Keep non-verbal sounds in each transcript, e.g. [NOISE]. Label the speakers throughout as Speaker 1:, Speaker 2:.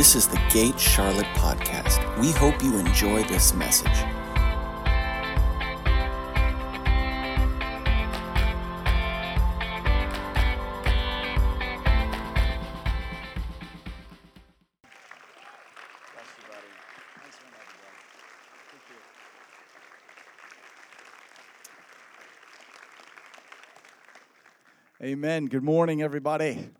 Speaker 1: This is the Gate Charlotte podcast. We hope you enjoy this message.
Speaker 2: Amen. Good morning, everybody.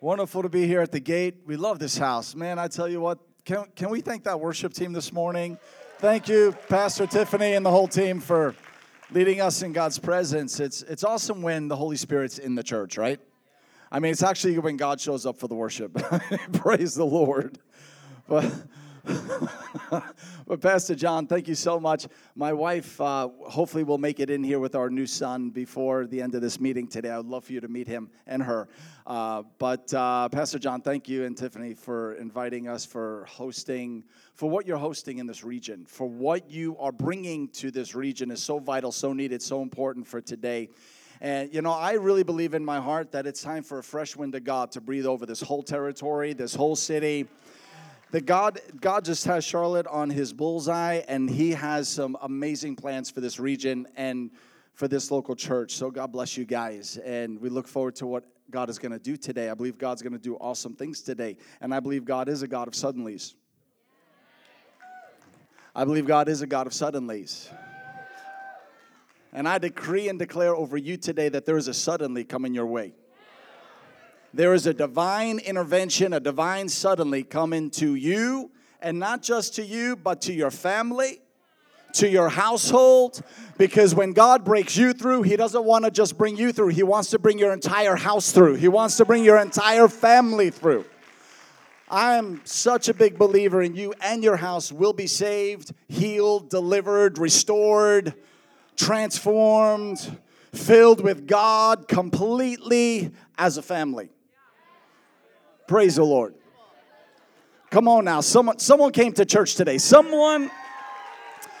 Speaker 2: Wonderful to be here at the gate. We love this house. Man, I tell you what, can, can we thank that worship team this morning? Thank you, Pastor Tiffany and the whole team for leading us in God's presence. It's, it's awesome when the Holy Spirit's in the church, right? I mean, it's actually when God shows up for the worship. [LAUGHS] Praise the Lord. But [LAUGHS] but Pastor John, thank you so much. My wife uh, hopefully will make it in here with our new son before the end of this meeting today. I would love for you to meet him and her. Uh, but uh, Pastor John, thank you and Tiffany for inviting us, for hosting, for what you're hosting in this region, for what you are bringing to this region is so vital, so needed, so important for today. And, you know, I really believe in my heart that it's time for a fresh wind of God to breathe over this whole territory, this whole city that God God just has Charlotte on his bullseye and he has some amazing plans for this region and for this local church. So God bless you guys and we look forward to what God is going to do today. I believe God's going to do awesome things today and I believe God is a God of suddenlies. I believe God is a God of suddenlies. And I decree and declare over you today that there is a suddenly coming your way. There is a divine intervention, a divine suddenly coming to you, and not just to you, but to your family, to your household. Because when God breaks you through, He doesn't want to just bring you through, He wants to bring your entire house through, He wants to bring your entire family through. I'm such a big believer in you and your house will be saved, healed, delivered, restored, transformed, filled with God completely as a family. Praise the Lord. Come on now. Someone someone came to church today. Someone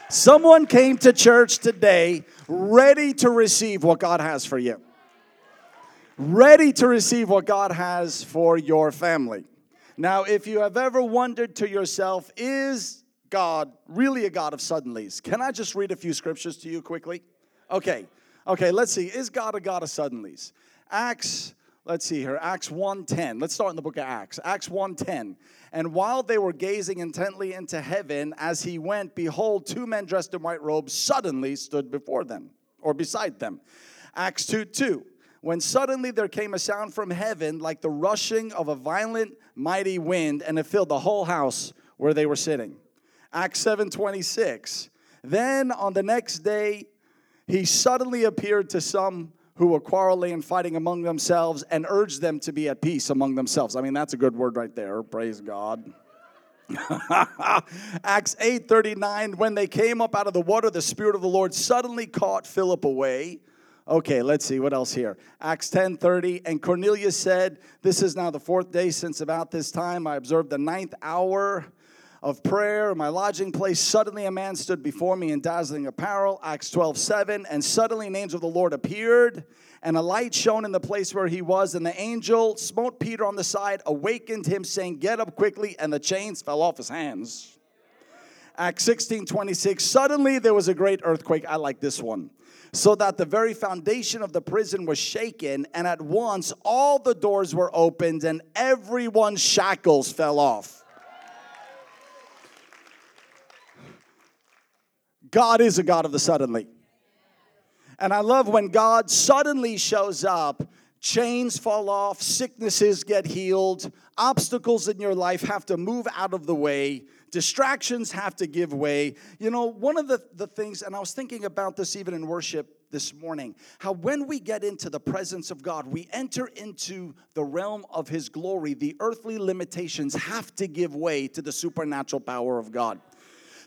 Speaker 2: someone came to church today ready to receive what God has for you. Ready to receive what God has for your family. Now, if you have ever wondered to yourself, is God really a God of suddenlies? Can I just read a few scriptures to you quickly? Okay. Okay, let's see. Is God a God of suddenlies? Acts let's see here acts 1.10 let's start in the book of acts. Acts 1.10 and while they were gazing intently into heaven as he went behold two men dressed in white robes suddenly stood before them or beside them. Acts 2 2 when suddenly there came a sound from heaven like the rushing of a violent mighty wind and it filled the whole house where they were sitting. Acts 7.26 then on the next day he suddenly appeared to some who were quarreling and fighting among themselves and urged them to be at peace among themselves. I mean, that's a good word right there. Praise God. [LAUGHS] Acts 8:39 when they came up out of the water the spirit of the Lord suddenly caught Philip away. Okay, let's see what else here. Acts 10:30 and Cornelius said, "This is now the fourth day since about this time I observed the ninth hour of prayer, my lodging place, suddenly a man stood before me in dazzling apparel. Acts 12, 7. And suddenly an angel of the Lord appeared, and a light shone in the place where he was. And the angel smote Peter on the side, awakened him, saying, Get up quickly. And the chains fell off his hands. Acts 16, 26. Suddenly there was a great earthquake. I like this one. So that the very foundation of the prison was shaken, and at once all the doors were opened, and everyone's shackles fell off. God is a God of the suddenly. And I love when God suddenly shows up, chains fall off, sicknesses get healed, obstacles in your life have to move out of the way, distractions have to give way. You know, one of the, the things, and I was thinking about this even in worship this morning, how when we get into the presence of God, we enter into the realm of His glory, the earthly limitations have to give way to the supernatural power of God.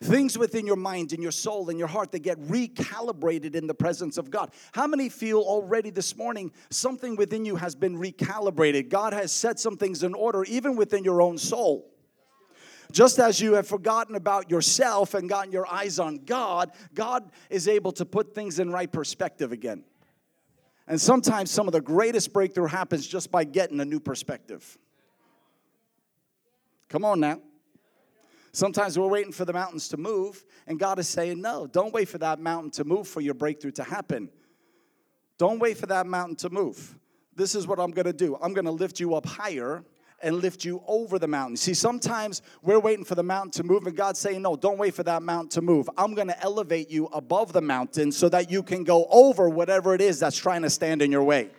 Speaker 2: Things within your mind and your soul and your heart that get recalibrated in the presence of God. How many feel already this morning something within you has been recalibrated? God has set some things in order, even within your own soul. Just as you have forgotten about yourself and gotten your eyes on God, God is able to put things in right perspective again. And sometimes some of the greatest breakthrough happens just by getting a new perspective. Come on now. Sometimes we're waiting for the mountains to move, and God is saying, No, don't wait for that mountain to move for your breakthrough to happen. Don't wait for that mountain to move. This is what I'm gonna do I'm gonna lift you up higher and lift you over the mountain. See, sometimes we're waiting for the mountain to move, and God's saying, No, don't wait for that mountain to move. I'm gonna elevate you above the mountain so that you can go over whatever it is that's trying to stand in your way.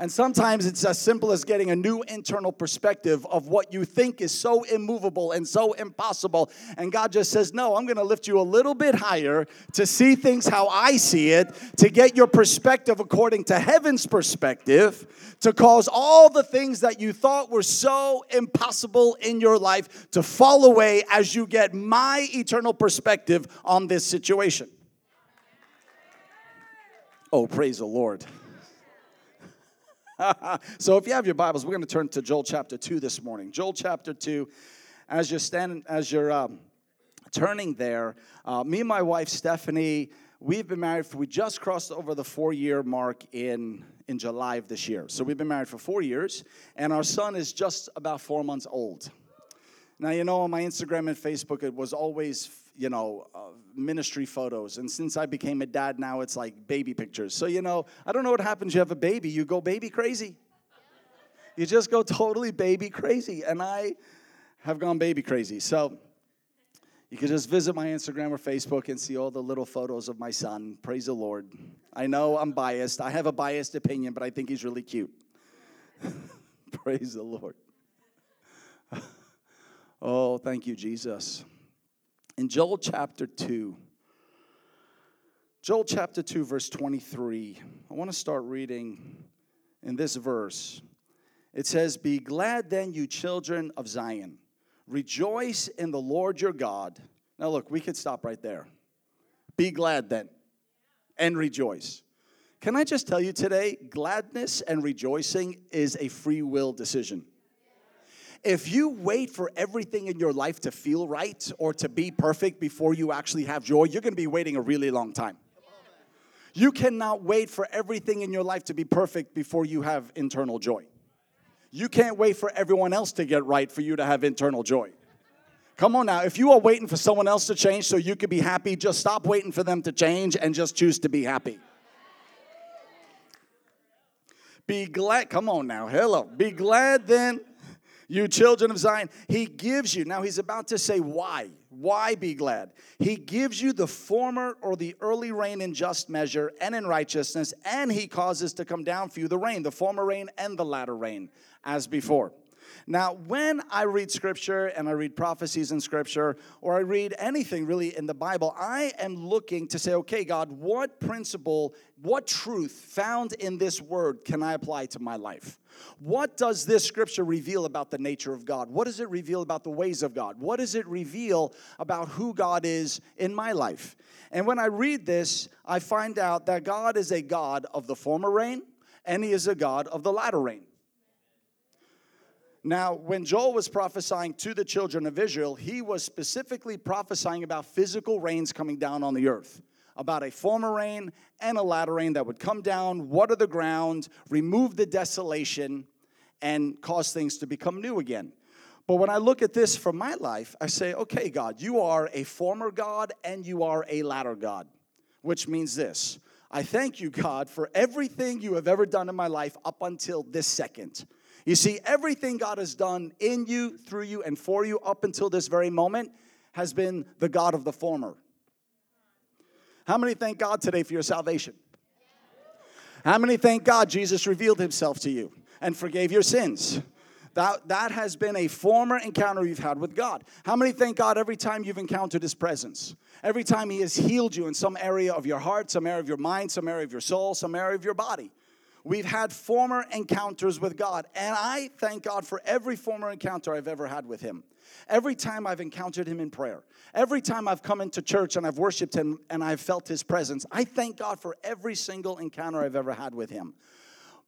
Speaker 2: And sometimes it's as simple as getting a new internal perspective of what you think is so immovable and so impossible. And God just says, No, I'm going to lift you a little bit higher to see things how I see it, to get your perspective according to heaven's perspective, to cause all the things that you thought were so impossible in your life to fall away as you get my eternal perspective on this situation. Oh, praise the Lord. [LAUGHS] so if you have your Bibles, we're going to turn to Joel chapter 2 this morning. Joel chapter 2, as you're standing, as you're um, turning there, uh, me and my wife Stephanie, we've been married for, we just crossed over the four year mark in, in July of this year. So we've been married for four years, and our son is just about four months old. Now, you know, on my Instagram and Facebook, it was always you know, uh, ministry photos. And since I became a dad now, it's like baby pictures. So, you know, I don't know what happens. You have a baby, you go baby crazy. You just go totally baby crazy. And I have gone baby crazy. So, you can just visit my Instagram or Facebook and see all the little photos of my son. Praise the Lord. I know I'm biased. I have a biased opinion, but I think he's really cute. [LAUGHS] Praise the Lord. [LAUGHS] oh, thank you, Jesus in Joel chapter 2. Joel chapter 2, verse 23. I want to start reading in this verse. It says, Be glad then, you children of Zion. Rejoice in the Lord your God. Now, look, we could stop right there. Be glad then and rejoice. Can I just tell you today, gladness and rejoicing is a free will decision. If you wait for everything in your life to feel right or to be perfect before you actually have joy, you're gonna be waiting a really long time. You cannot wait for everything in your life to be perfect before you have internal joy. You can't wait for everyone else to get right for you to have internal joy. Come on now, if you are waiting for someone else to change so you can be happy, just stop waiting for them to change and just choose to be happy. Be glad, come on now, hello. Be glad then you children of Zion. He gives you, now he's about to say why. Why be glad? He gives you the former or the early rain in just measure and in righteousness, and he causes to come down for you the rain, the former rain and the latter rain, as before. Now, when I read scripture and I read prophecies in scripture, or I read anything really in the Bible, I am looking to say, okay, God, what principle, what truth found in this word can I apply to my life? What does this scripture reveal about the nature of God? What does it reveal about the ways of God? What does it reveal about who God is in my life? And when I read this, I find out that God is a God of the former rain and He is a God of the latter rain. Now, when Joel was prophesying to the children of Israel, he was specifically prophesying about physical rains coming down on the earth, about a former rain and a latter rain that would come down, water the ground, remove the desolation, and cause things to become new again. But when I look at this for my life, I say, okay, God, you are a former God and you are a latter God, which means this. I thank you, God, for everything you have ever done in my life up until this second. You see, everything God has done in you, through you, and for you up until this very moment has been the God of the former. How many thank God today for your salvation? How many thank God Jesus revealed himself to you and forgave your sins? That, that has been a former encounter you've had with God. How many thank God every time you've encountered His presence? Every time He has healed you in some area of your heart, some area of your mind, some area of your soul, some area of your body. We've had former encounters with God, and I thank God for every former encounter I've ever had with Him. Every time I've encountered Him in prayer, every time I've come into church and I've worshiped Him and I've felt His presence, I thank God for every single encounter I've ever had with Him.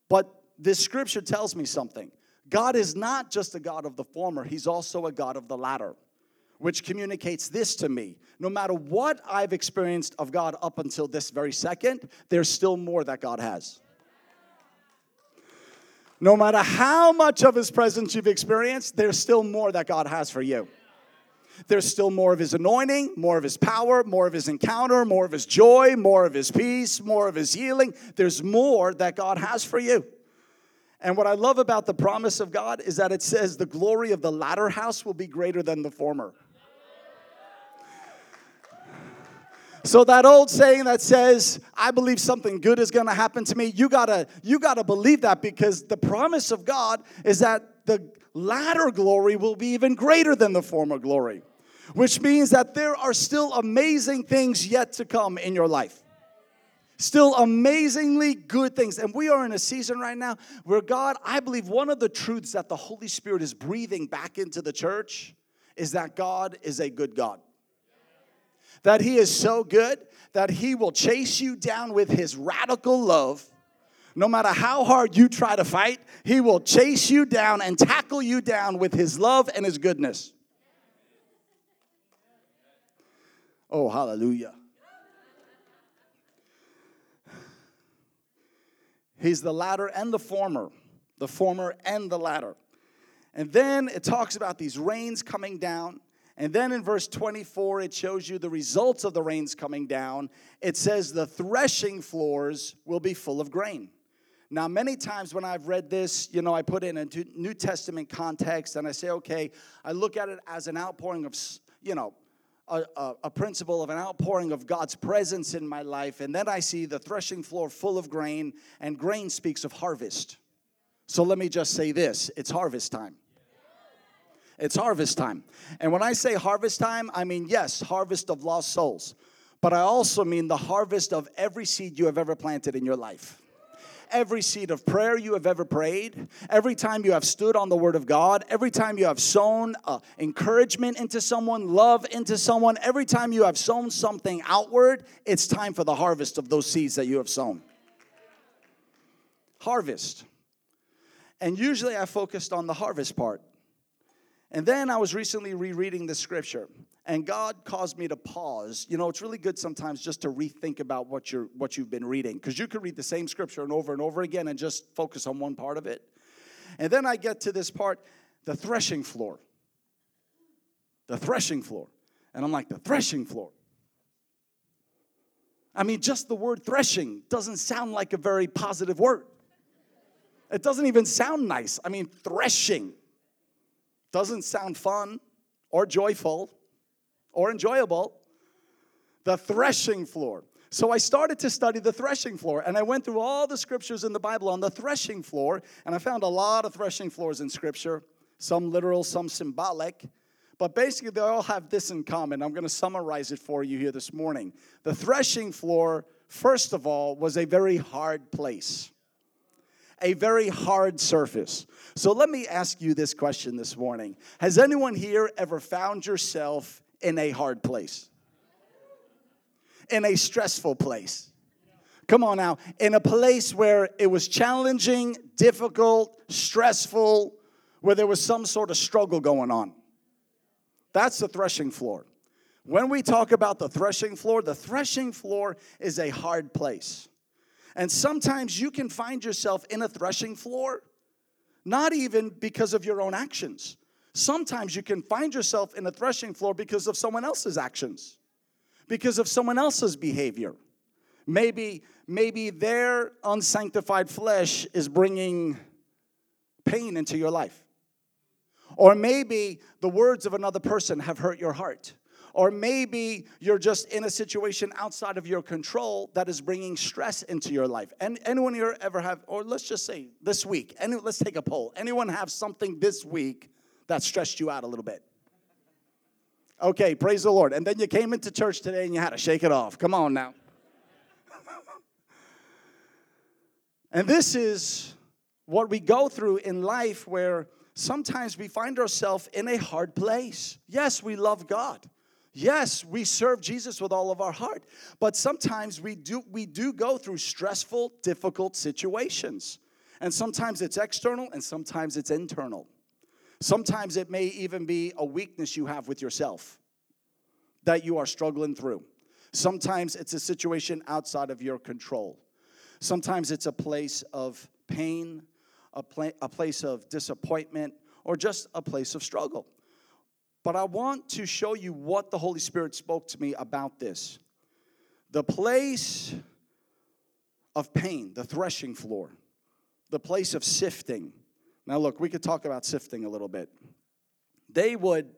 Speaker 2: But this scripture tells me something God is not just a God of the former, He's also a God of the latter which communicates this to me. No matter what I've experienced of God up until this very second, there's still more that God has. No matter how much of His presence you've experienced, there's still more that God has for you. There's still more of His anointing, more of His power, more of His encounter, more of His joy, more of His peace, more of His healing. There's more that God has for you. And what I love about the promise of God is that it says the glory of the latter house will be greater than the former. So that old saying that says, I believe something good is going to happen to me, you got to you got to believe that because the promise of God is that the latter glory will be even greater than the former glory. Which means that there are still amazing things yet to come in your life. Still amazingly good things. And we are in a season right now where God, I believe one of the truths that the Holy Spirit is breathing back into the church is that God is a good God that He is so good that He will chase you down with His radical love. No matter how hard you try to fight, He will chase you down and tackle you down with His love and His goodness. Oh, hallelujah. He's the latter and the former, the former and the latter. And then it talks about these rains coming down. And then in verse 24, it shows you the results of the rains coming down. It says, The threshing floors will be full of grain. Now, many times when I've read this, you know, I put it in a New Testament context and I say, okay, I look at it as an outpouring of, you know, a, a, a, principle of an outpouring of God's presence in my life. And then I see the threshing floor full of grain, and grain speaks of harvest. So let me just say this it's harvest time. It's harvest time. And when I say harvest time, I mean, yes, harvest of lost souls. But I also mean the harvest of every seed you have ever planted in your life every seed of prayer you have ever prayed, every time you have stood on the Word of God, every time you have sown uh, encouragement into someone, love into someone, every time you have sown something outward, it's time for the harvest of those seeds that you have sown. Harvest. And usually I focused on the harvest part. And then I was recently rereading the scripture, and God caused me to pause. You know, it's really good sometimes just to rethink about what you're what you've been reading, because you could read the same scripture and over and over again and just focus on one part of it. And then I get to this part, the threshing floor. The threshing floor. And I'm like, the threshing floor. I mean, just the word threshing doesn't sound like a very positive word. It doesn't even sound nice. I mean, threshing doesn't sound fun or joyful or enjoyable. The threshing floor. So I started to study the threshing floor, and I went through all the scriptures in the Bible on the threshing floor, and I found a lot of threshing floors in scripture, some literal, some symbolic. But basically, they all have this in common. I'm going to summarize it for you here this morning. The threshing floor, first of all, was a very hard place a very hard surface. So let me ask you this question this morning Has anyone here ever found yourself in a hard place? In a stressful place? Come on now, in a place where it was challenging, difficult, stressful, where there was some sort of struggle going on. That's the threshing floor. When we talk about the threshing floor, the threshing floor is a hard place. And sometimes you can find yourself in a threshing floor, not even because of your own actions. Sometimes you can find yourself in a threshing floor because of someone else's actions, because of someone else's behavior. Maybe, maybe their unsanctified flesh is bringing pain into your life. Or maybe the words of another person have hurt your heart. Or maybe you're just in a situation outside of your control that is bringing stress into your life. And anyone here ever have, or let's just say this week, any, let's take a poll. Anyone have something this week that stressed you out a little bit? Okay, praise the Lord. And then you came into church today and you had to shake it off. Come on now. [LAUGHS] and this is what we go through in life where sometimes we find ourselves in a hard place. Yes, we love God. Yes, we serve Jesus with all of our heart, but sometimes we do we do go through stressful, difficult situations. And sometimes it's external and sometimes it's internal. Sometimes it may even be a weakness you have with yourself that you are struggling through. Sometimes it's a situation outside of your control. Sometimes it's a place of pain, a, pla- a place of disappointment, or just a place of struggle. But I want to show you what the Holy Spirit spoke to me about this. The place of pain, the threshing floor, the place of sifting. Now, look, we could talk about sifting a little bit. They would,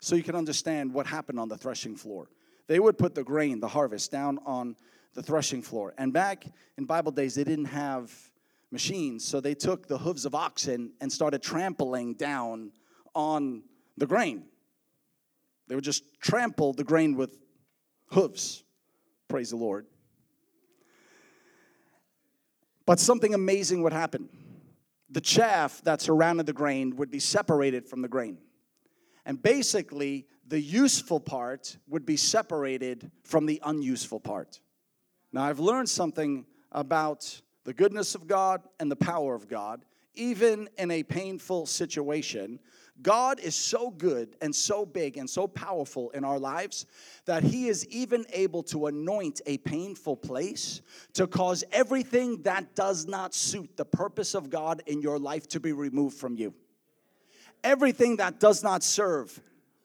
Speaker 2: so you can understand what happened on the threshing floor, they would put the grain, the harvest, down on the threshing floor. And back in Bible days, they didn't have machines, so they took the hooves of oxen and started trampling down on the grain. They would just trample the grain with hooves. Praise the Lord. But something amazing would happen. The chaff that surrounded the grain would be separated from the grain. And basically, the useful part would be separated from the unuseful part. Now, I've learned something about the goodness of God and the power of God, even in a painful situation. God is so good and so big and so powerful in our lives that He is even able to anoint a painful place to cause everything that does not suit the purpose of God in your life to be removed from you. Everything that does not serve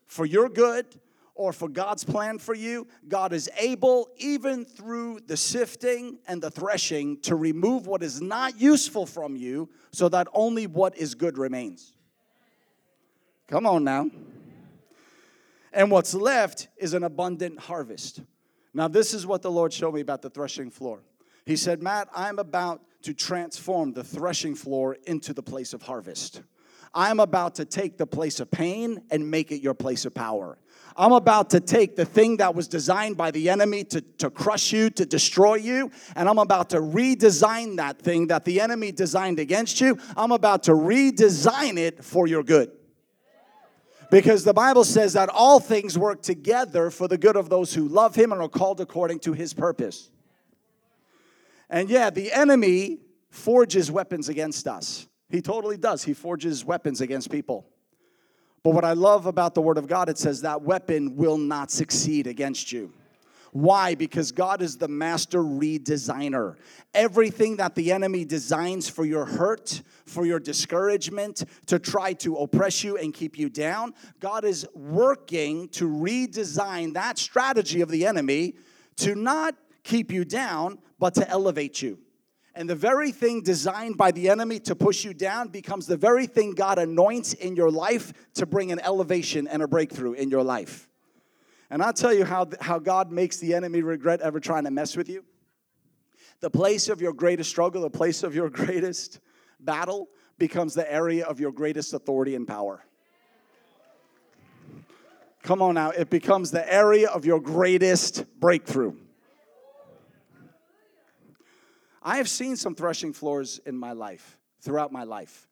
Speaker 2: for your good or for God's plan for you, God is able, even through the sifting and the threshing, to remove what is not useful from you so that only what is good remains. Come on now. And what's left is an abundant harvest. Now, this is what the Lord showed me about the threshing floor. He said, Matt, I'm about to transform the threshing floor into the place of harvest. I'm about to take the place of pain and make it your place of power. I'm about to take the thing that was designed by the enemy to, to crush you, to destroy you, and I'm about to redesign that thing that the enemy designed against you. I'm about to redesign it for your good. Because the Bible says that all things work together for the good of those who love him and are called according to his purpose. And yeah, the enemy forges weapons against us. He totally does. He forges weapons against people. But what I love about the Word of God, it says that weapon will not succeed against you. Why? Because God is the master redesigner. Everything that the enemy designs for your hurt, for your discouragement, to try to oppress you and keep you down, God is working to redesign that strategy of the enemy to not keep you down, but to elevate you. And the very thing designed by the enemy to push you down becomes the very thing God anoints in your life to bring an elevation and a breakthrough in your life. And I'll tell you how, how God makes the enemy regret ever trying to mess with you. The place of your greatest struggle, the place of your [LAUGHS] greatest battle, becomes the area of your greatest authority and power. Come on now, it becomes the area of your greatest breakthrough. I have seen some threshing floors in my life, throughout my life.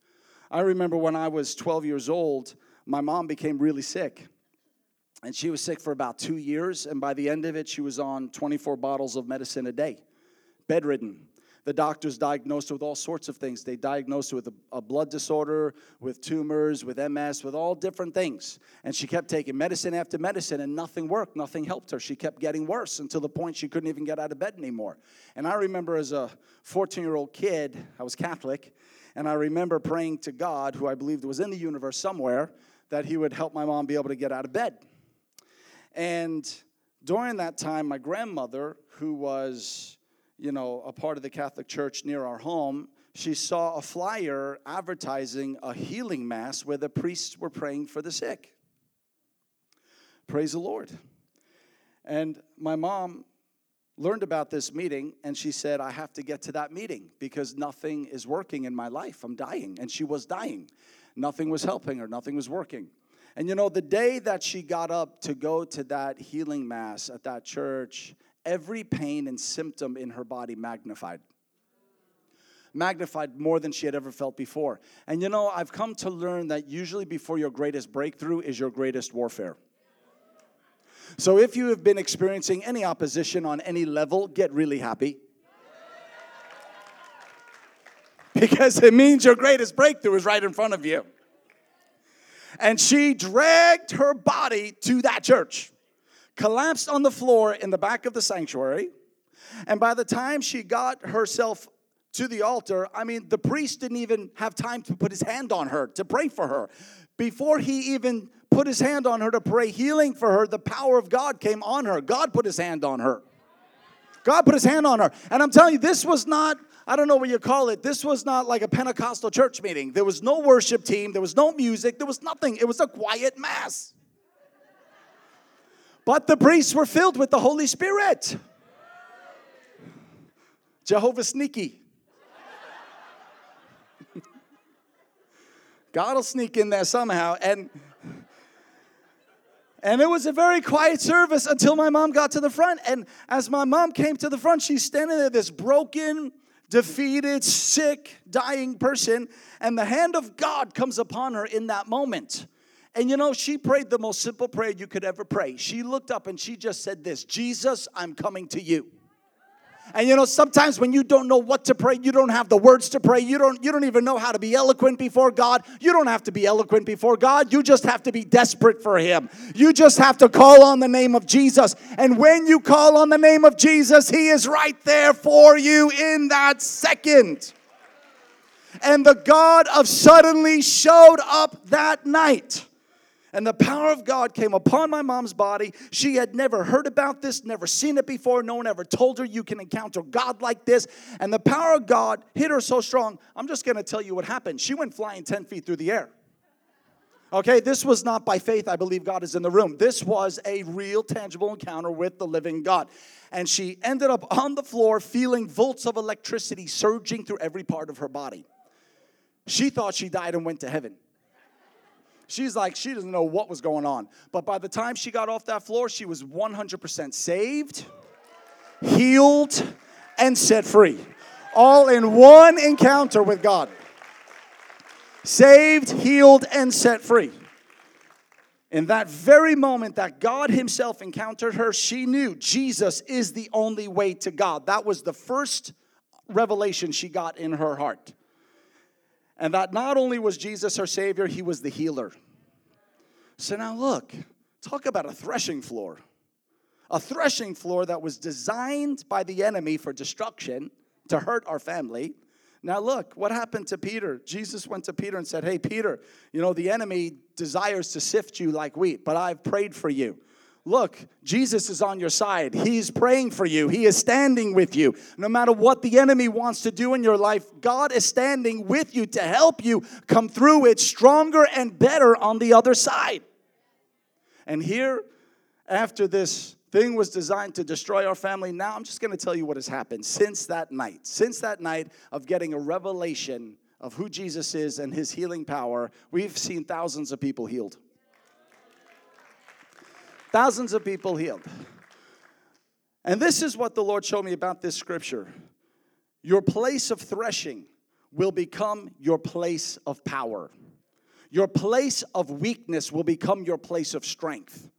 Speaker 2: I remember when I was 12 years old, my mom became really sick. And she was sick for about two years, and by the end of it, she was on 24 bottles of medicine a day, bedridden the doctors diagnosed her with all sorts of things. They diagnosed her with a, a, blood disorder, with tumors, with MS, with all different things. And she kept taking medicine after medicine, and nothing worked. Nothing helped her. She kept getting worse until the point she couldn't even get out of bed anymore. And I remember as a 14 year old kid, I was Catholic, and I remember praying to God, who I believed was in the universe somewhere, that He would help my mom be able to get out of bed. And during that time, my grandmother, who was you know, a part of the Catholic Church near our home, she saw a flyer advertising a healing mass where the priests were praying for the sick. Praise the Lord. And my mom learned about this meeting and she said, I have to get to that meeting because nothing is working in my life. I'm dying. And she was dying. Nothing was helping her, nothing was working. And you know, the day that she got up to go to that healing mass at that church, every pain and symptom in her body magnified. Magnified more than she had ever felt before. And you know, I've come to learn that usually before your greatest breakthrough is your greatest warfare. So if you have been experiencing any opposition on any level, get really happy. [LAUGHS] Because it means your greatest breakthrough is right in front of you. And she dragged her body to that church collapsed on the floor in the back of the sanctuary. And by the time she got herself to the altar, I mean, the priest didn't even have time to put his hand on her to pray for her. Before he even put his hand on her to pray healing for her, the power of God came on her. God put his hand on her. God put his hand on her. And I'm telling you, this was not, I don't know what you call it, this was not like a Pentecostal church meeting. There was no worship team, there was no music, there was nothing. It was a quiet mass. But the priests were filled with the Holy Spirit. Jehovah sneaky. God will sneak in there somehow. And and it was a very quiet service until my mom got to the front. And as my mom came to the front, she's standing there, this broken, defeated, sick, dying person. And the hand of God comes upon her in that moment. And you know, she prayed the most simple prayer you could ever pray. She looked up and she just said this Jesus, I'm coming to you. And you know, sometimes when you don't know what to pray, you don't have the words to pray, you don't you don't even know how to be eloquent before God. You don't have to be eloquent before God. You just have to be desperate for him. You just have to call on the name of Jesus. And when you call on the name of Jesus, he is right there for you in that second. And the God of suddenly showed up that night and the power of God came upon my mom's body. She had never heard about this, never seen it before. No one ever told her you can encounter God like this. And the power of God hit her so strong. I'm just going to tell you what happened. She went flying 10 feet through the air. Okay, this was not by faith. I believe God is in the room. This was a real, tangible encounter with the living God. And she ended up on the floor feeling volts of electricity surging through every part of her body. She thought she died and went to heaven. She's like, she doesn't know what was going on. But by the time she got off that floor, she was 100% saved, healed, and set free. All in one encounter with God. Saved, healed, and set free. In that very moment that God Himself encountered her, she knew Jesus is the only way to God. That was the first revelation she got in her heart. And that not only was Jesus her Savior, He was the healer. So now look, talk about a threshing floor. A threshing floor that was designed by the enemy for destruction to hurt our family. Now, look, what happened to Peter? Jesus went to Peter and said, Hey, Peter, you know, the enemy desires to sift you like wheat, but I've prayed for you. Look, Jesus is on your side. He's praying for you. He is standing with you. No matter what the enemy wants to do in your life, God is standing with you to help you come through it stronger and better on the other side. And here, after this thing was designed to destroy our family, now I'm just going to tell you what has happened since that night. Since that night of getting a revelation of who Jesus is and his healing power, we've seen thousands of people healed. Thousands of people healed. And this is what the Lord showed me about this scripture. Your place of threshing will become your place of power. Your place of weakness will become your place of strength.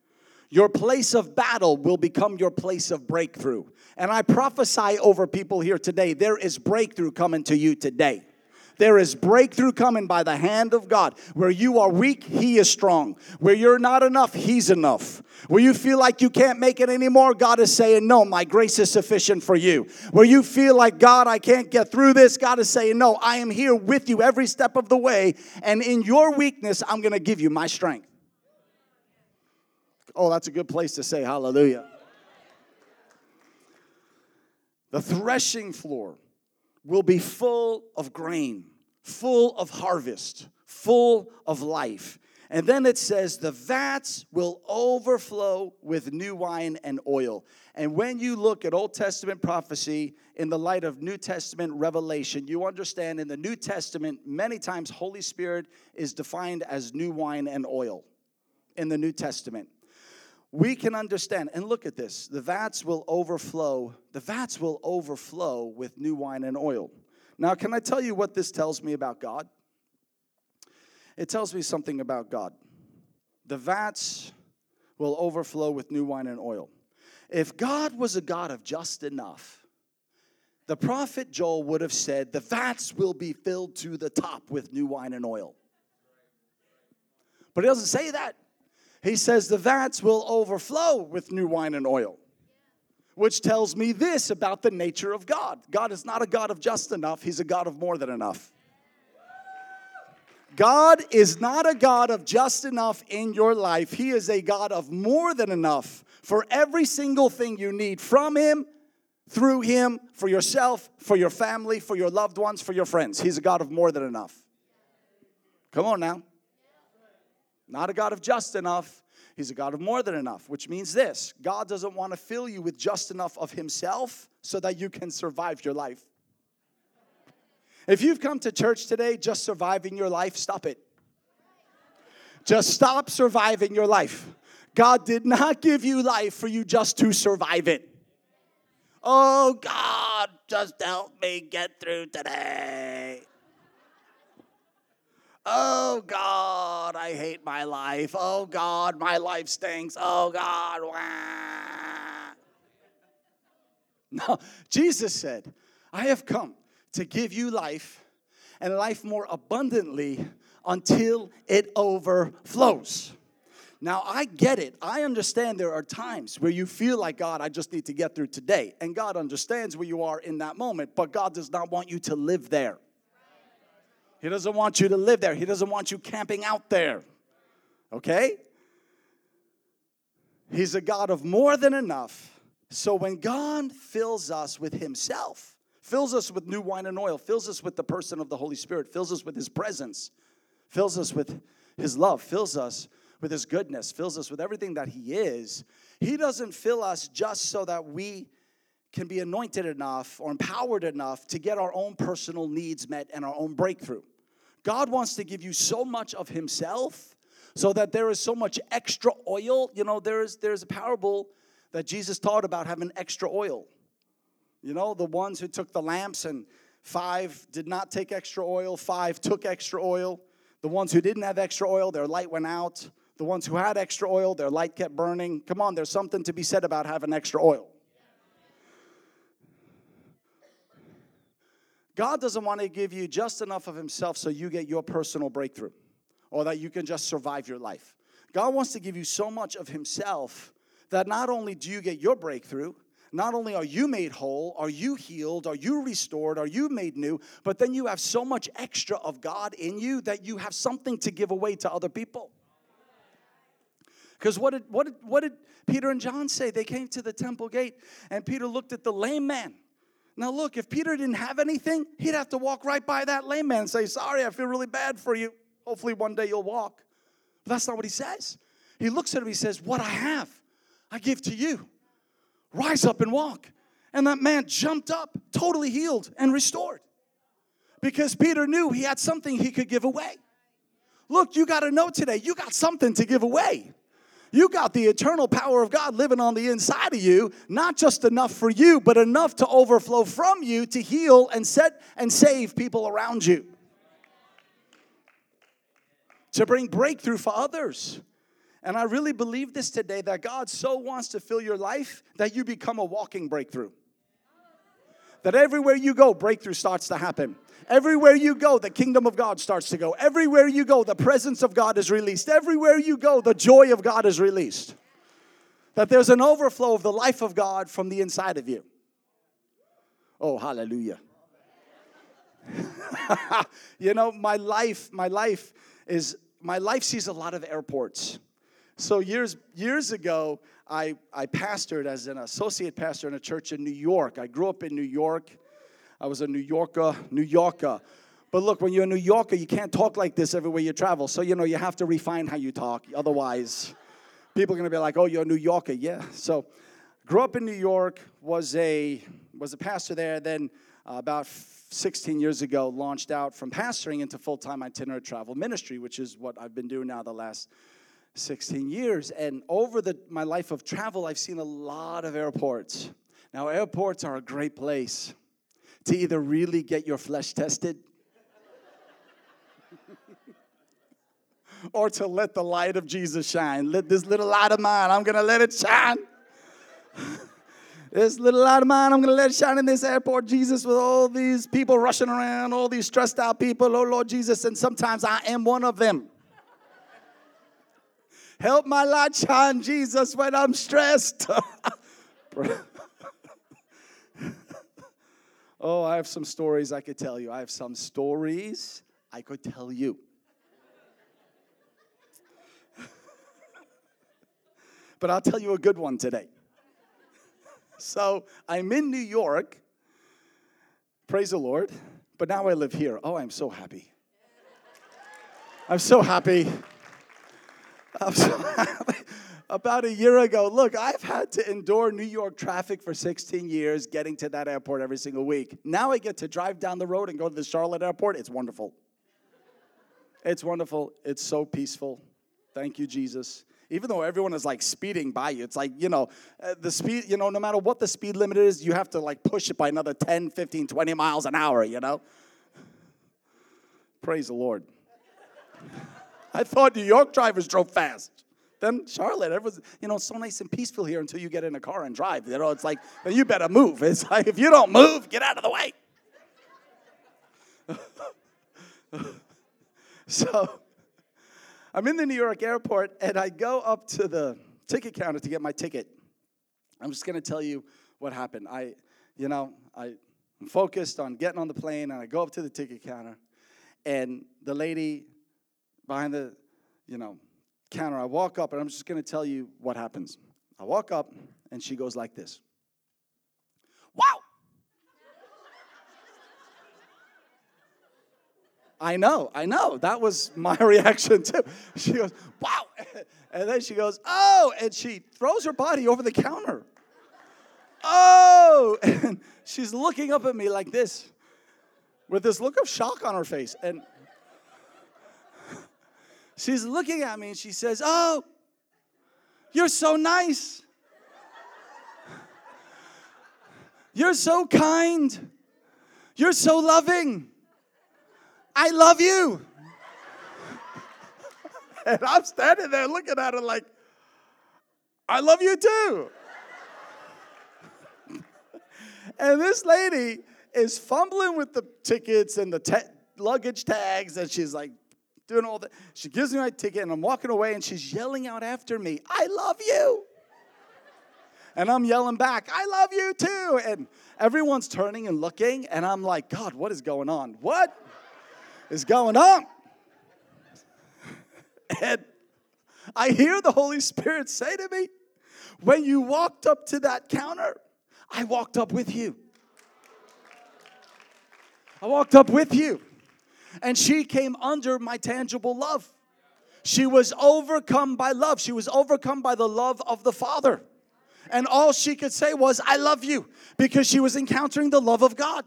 Speaker 2: Your place of battle will become your place of breakthrough. And I prophesy over people here today there is breakthrough coming to you today. There is breakthrough coming by the hand of God. Where you are weak, He is strong. Where you're not enough, He's enough. Where you feel like you can't make it anymore, God is saying, No, my grace is sufficient for you. Where you feel like, God, I can't get through this, God is saying, No, I am here with you every step of the way. And in your weakness, I'm going to give you my strength. Oh, that's a good place to say hallelujah. The threshing floor will be full of grain, full of harvest, full of life. And then it says, the vats will overflow with new wine and oil. And when you look at Old Testament prophecy in the light of New Testament revelation, you understand in the New Testament, many times Holy Spirit is defined as new wine and oil in the New Testament we can understand. And look at this. The vats will overflow the vats will overflow with new wine and oil. Now can i tell you what this tells me about god? It tells me something about god. The vats will overflow with new wine and oil. If god was a god of just enough the prophet joel would have said the vats will be filled to the top with new wine and oil. But he doesn't say that he says the vats will overflow with new wine and oil. which tells me this about the nature of God God is not a God of just enough, He's a God of more than enough. God is not a God of just enough in your life. He is a God of more than enough for every single thing you need from Him, through Him, for yourself, for your family, for your loved ones, for your friends. He's a God of more than enough. Come on now. Not a God of just enough. He's a God of more than enough, which means this God doesn't want to fill you with just enough of Himself so that you can survive your life. If you've come to church today just surviving your life, stop it. Just stop surviving your life. God did not give you life for you just to survive it. Oh, God, just help me get through today. Oh, God, I hate my life. Oh, God, my life stinks. Oh, God. Wah. [LAUGHS] No, Jesus said, I have come to give you life and life more abundantly until it overflows. Now, I get it. I understand there are times where you feel like, God, I just need to get through today. And God understands where you are in that moment, but God does not want you to live there. He doesn't want you to live there, He doesn't want you camping out there. Okay? He's a God of more than enough. So when God fills us with Himself, fills us with new wine and oil, fills us with the person of the Holy Spirit, fills us with His presence, fills us with His love, fills us with His goodness, fills us with everything that He is. He doesn't fill us just so that we can be anointed enough or empowered enough to get our own personal needs met and our own breakthrough. God wants to give you so much of Himself so that there is so much extra oil. You know, there's there's a parable that Jesus taught about having extra oil. You know, the ones who took the lamps and five did not take extra oil, five took extra oil. The ones who didn't have extra oil, their light went out. The ones who had extra oil, their light kept burning. Come on, there's something to be said about having extra oil. God doesn't want to give you just enough of Himself so you get your personal breakthrough or that you can just survive your life. God wants to give you so much of Himself that not only do you get your breakthrough, not only are you made whole, are you healed, are you restored, are you made new, but then you have so much extra of God in you that you have something to give away to other people. Because what did, what, did, what did Peter and John say? They came to the temple gate, and Peter looked at the lame man. Now, look, if Peter didn't have anything, he'd have to walk right by that lame man and say, Sorry, I feel really bad for you. Hopefully, one day you'll walk. But that's not what he says. He looks at him, he says, What I have, I give to you rise up and walk. And that man jumped up, totally healed and restored. Because Peter knew he had something he could give away. Look, you got to know today, you got something to give away. You got the eternal power of God living on the inside of you, not just enough for you, but enough to overflow from you to heal and set and save people around you. To bring breakthrough for others. And I really believe this today that God so wants to fill your life that you become a walking breakthrough. That everywhere you go, breakthrough starts to happen. Everywhere you go, the kingdom of God starts to go. Everywhere you go, the presence of God is released. Everywhere you go, the joy of God is released. That there's an overflow of the life of God from the inside of you. Oh, hallelujah. [LAUGHS] you know, my life, my life is, my life sees a lot of airports. So years years ago, I, I pastored as an associate pastor in a church in New York. I grew up in New York. I was a New Yorker, New Yorker. But look, when you're a New Yorker, you can't talk like this everywhere you travel. So, you know, you have to refine how you talk. Otherwise, people are going to be like, oh, you're a New Yorker. Yeah. So, grew up in New York, was a, was a pastor there. Then, uh, about 16 years ago, launched out from pastoring into full time itinerant travel ministry, which is what I've been doing now the last 16 years. And over the, my life of travel, I've seen a lot of airports. Now, airports are a great place to either really get your flesh tested or to let the light of Jesus shine. Let this little light of mine, I'm going to let it shine. this little light of mine, I'm going to let it shine in this airport, Jesus, with all these people rushing around, all these stressed out people. Oh, Lord Jesus. And sometimes I am one of them. Help my light shine, Jesus, when I'm stressed. [LAUGHS] Oh, I have some stories I could tell you. I have some stories I could tell you. [LAUGHS] but I'll tell you a good one today. [LAUGHS] so I'm in New York. Praise the Lord. But now I live here. Oh, I'm so happy. I'm so happy. I'm so [LAUGHS] happy. About a year ago, look, I've had to endure New York traffic for 16 years getting to that airport every single week. Now I get to drive down the road and go to the Charlotte airport. It's wonderful. It's wonderful. It's so peaceful. Thank you, Jesus. Even though everyone is like speeding by you, it's like, you know, uh, the speed, you know, no matter what the speed limit is, you have to like push it by another 10, 15, 20 miles an hour, you know? Praise the Lord. [LAUGHS] I thought New York drivers drove fast. Then Charlotte, everyone's, you know, so nice and peaceful here until you get in a car and drive. You know, it's like, you better move. It's [LAUGHS] like, if you don't move, get out of the way. [LAUGHS] so I'm in the New York airport and I go up to the ticket counter to get my ticket. I'm just going to tell you what happened. I, you know, I'm focused on getting on the plane and I go up to the ticket counter and the lady behind the, you know, counter, I walk up and I'm just going to tell you what happens. I walk up and she goes like this. Wow! I know, I know. That was my [LAUGHS] reaction too. She goes, wow. And then she goes, oh, and she throws her body over the counter. Oh, [LAUGHS] and she's looking up at me like this with this look of shock on her face. And she's looking at me and she says, oh, you're so nice. You're so kind. You're so loving. I love you. [LAUGHS] and I'm standing there looking at her like, I love you too. [LAUGHS] and this lady is fumbling with the tickets and the te- luggage tags, and she's like doing all that. She gives me my ticket, and I'm walking away, and she's yelling out after me, I love you. And I'm yelling back, I love you too. And everyone's turning and looking, and I'm like, God, what is going on? What? is going on. [LAUGHS] And I hear the Holy Spirit say to me, when you walked up to that counter, I walked up with you. I walked up with you. And she came under my tangible love. She was overcome by love. She was overcome by the love of the Father. And all she could say was, I love you, because she was encountering the love of God.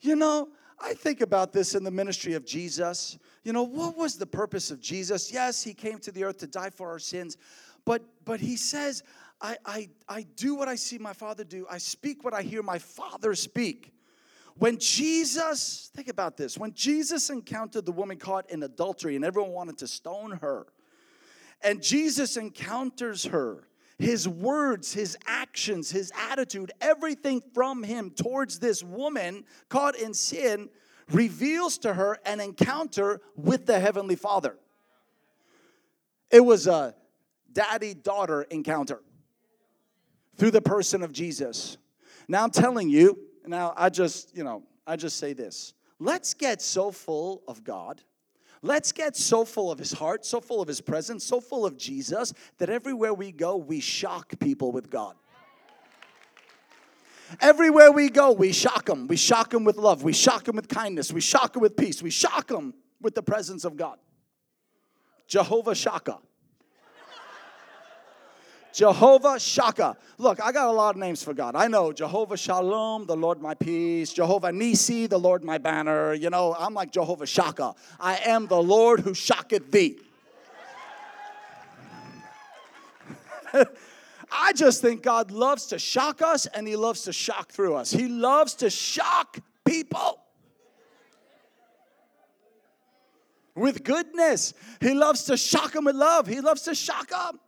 Speaker 2: You know, I think about this in the ministry of Jesus. You know, what was the purpose of Jesus? Yes, he came to the earth to die for our sins, but but he says, I I I do what I see my father do. I speak what I hear my father speak. When Jesus, think about this, when Jesus encountered the woman caught in adultery and everyone wanted to stone her, and Jesus encounters her, his words, his actions, his attitude, everything from him towards this woman caught in sin reveals to her an encounter with the Heavenly Father. It was a daddy daughter encounter through the person of Jesus. Now I'm telling you, now I just, you know, I just say this. Let's get so full of God Let's get so full of his heart, so full of his presence, so full of Jesus that everywhere we go, we shock people with God. Everywhere we go, we shock them. We shock them with love. We shock them with kindness. We shock them with peace. We shock them with the presence of God. Jehovah Shaka. Jehovah Shaka. Look, I got a lot of names for God. I know Jehovah Shalom, the Lord my peace. Jehovah Nisi, the Lord my banner. You know, I'm like Jehovah Shaka. I am the Lord who shocketh thee. [LAUGHS] I just think God loves to shock us and He loves to shock through us. He loves to shock people with goodness. He loves to shock them with love. He loves to shock them.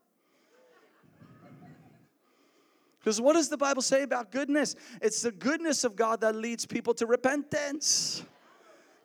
Speaker 2: Because what does the Bible say about goodness? It's the goodness of God that leads people to repentance.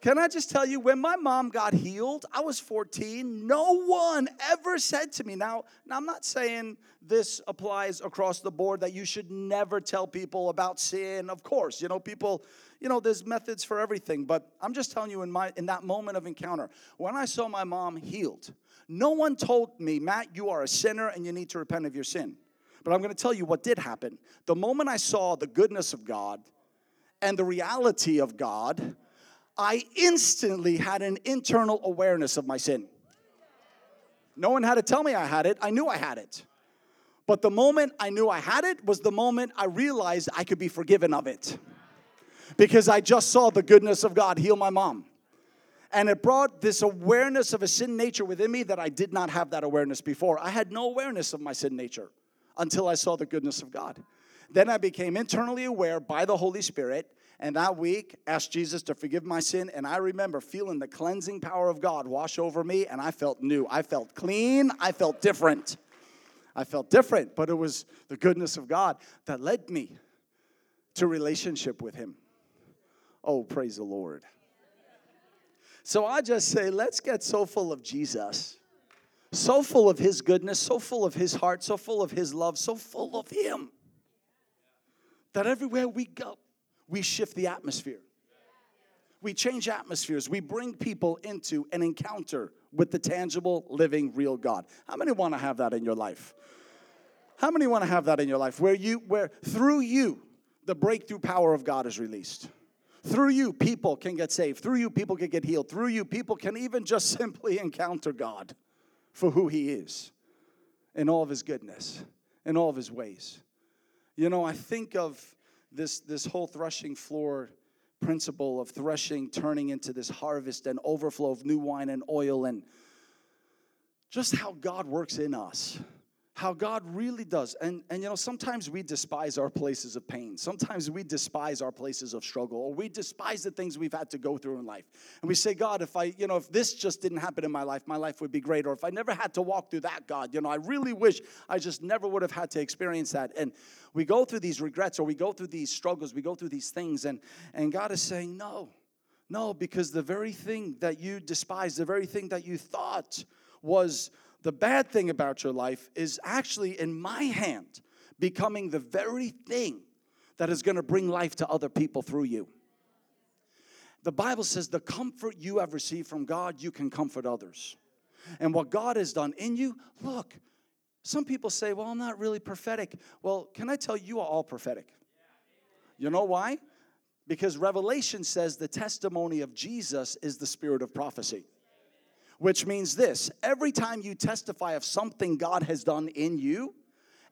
Speaker 2: Can I just tell you, when my mom got healed, I was 14. No one ever said to me, now, now I'm not saying this applies across the board that you should never tell people about sin. Of course, you know, people, you know, there's methods for everything. But I'm just telling you, in my in that moment of encounter, when I saw my mom healed, no one told me, Matt, you are a sinner and you need to repent of your sin. But I'm going to tell you what did happen. The moment I saw the goodness of God and the reality of God, I instantly had an internal awareness of my sin. No one had to tell me I had it, I knew I had it. But the moment I knew I had it was the moment I realized I could be forgiven of it. Because I just saw the goodness of God heal my mom. And it brought this awareness of a sin nature within me that I did not have that awareness before. I had no awareness of my sin nature until I saw the goodness of God. Then I became internally aware by the Holy Spirit and that week, asked Jesus to forgive my sin. And I remember feeling the cleansing power of God wash over me, and I felt new. I felt clean. I felt different. I felt different, but it was the goodness of God that led me to relationship with Him. Oh, praise the Lord. So I just say, let's get so full of Jesus, so full of His goodness, so full of His heart, so full of His love, so full of Him that everywhere we go, we shift the atmosphere. We change atmospheres. We bring people into an encounter with the tangible, living, real God. How many want to have that in your life? How many want to have that in your life where you where through you the breakthrough power of God is released? Through you people can get saved. Through you people can get healed. Through you people can even just [LAUGHS] simply encounter God for who he is in all of his goodness, in all of his ways. You know, I think of this, this whole threshing floor principle of threshing turning into this harvest and overflow of new wine and oil and just how God works in us how God really does. And, and you know, sometimes we despise our places of pain. Sometimes we despise our places of struggle, or we despise the things we've had to go through in life. And we say, God, if I, you know, if this just didn't happen in my life, my life would be great. Or if I never had to walk through that, God, you know, I really wish I just never would have had to experience that. And we go through these regrets, or we go through these struggles, we go through these things, and, and God is saying, no. No, because the very thing that you despise, the very thing that you thought was the bad thing about your life is actually in my hand becoming the very thing that is going to bring life to other people through you. The Bible says the comfort you have received from God, you can comfort others. And what God has done in you, look, some people say, well, I'm not really prophetic. Well, can I tell you, you are all prophetic. You know why? Because Revelation says the testimony of Jesus is the spirit of prophecy which means this every time you testify of something God has done in you,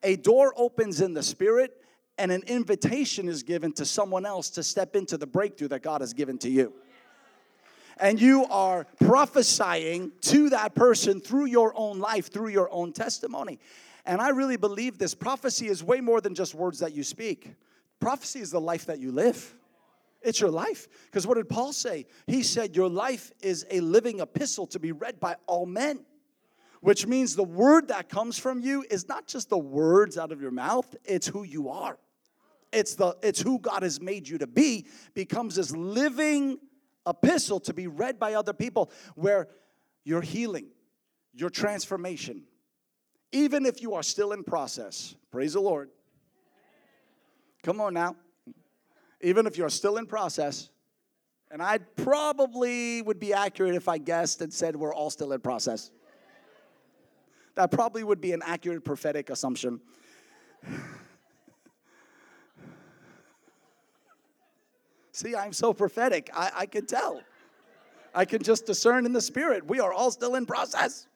Speaker 2: a door opens in the spirit and an invitation is given to someone else to step into the breakthrough that God has given to you. And you are prophesying to that person through your own life, through your own testimony. And I really believe this prophecy is way more than just words that you speak. Prophecy is the life that you live. It's your life. Because what did Paul say? He said, Your life is a living epistle to be read by all men. Which means the word that comes from you is not just the words out of your mouth, it's who you are. It's, the, it's who God has made you to be, becomes this living epistle to be read by other people where your healing, your transformation, even if you are still in process, praise the Lord. Come on now even if you're still in process. And I probably would be accurate if I guessed and said we're all still in process. That probably would be an accurate prophetic assumption. [SIGHS] See, I'm so prophetic. I, I can tell. I can just discern in the spirit. We are all still in process.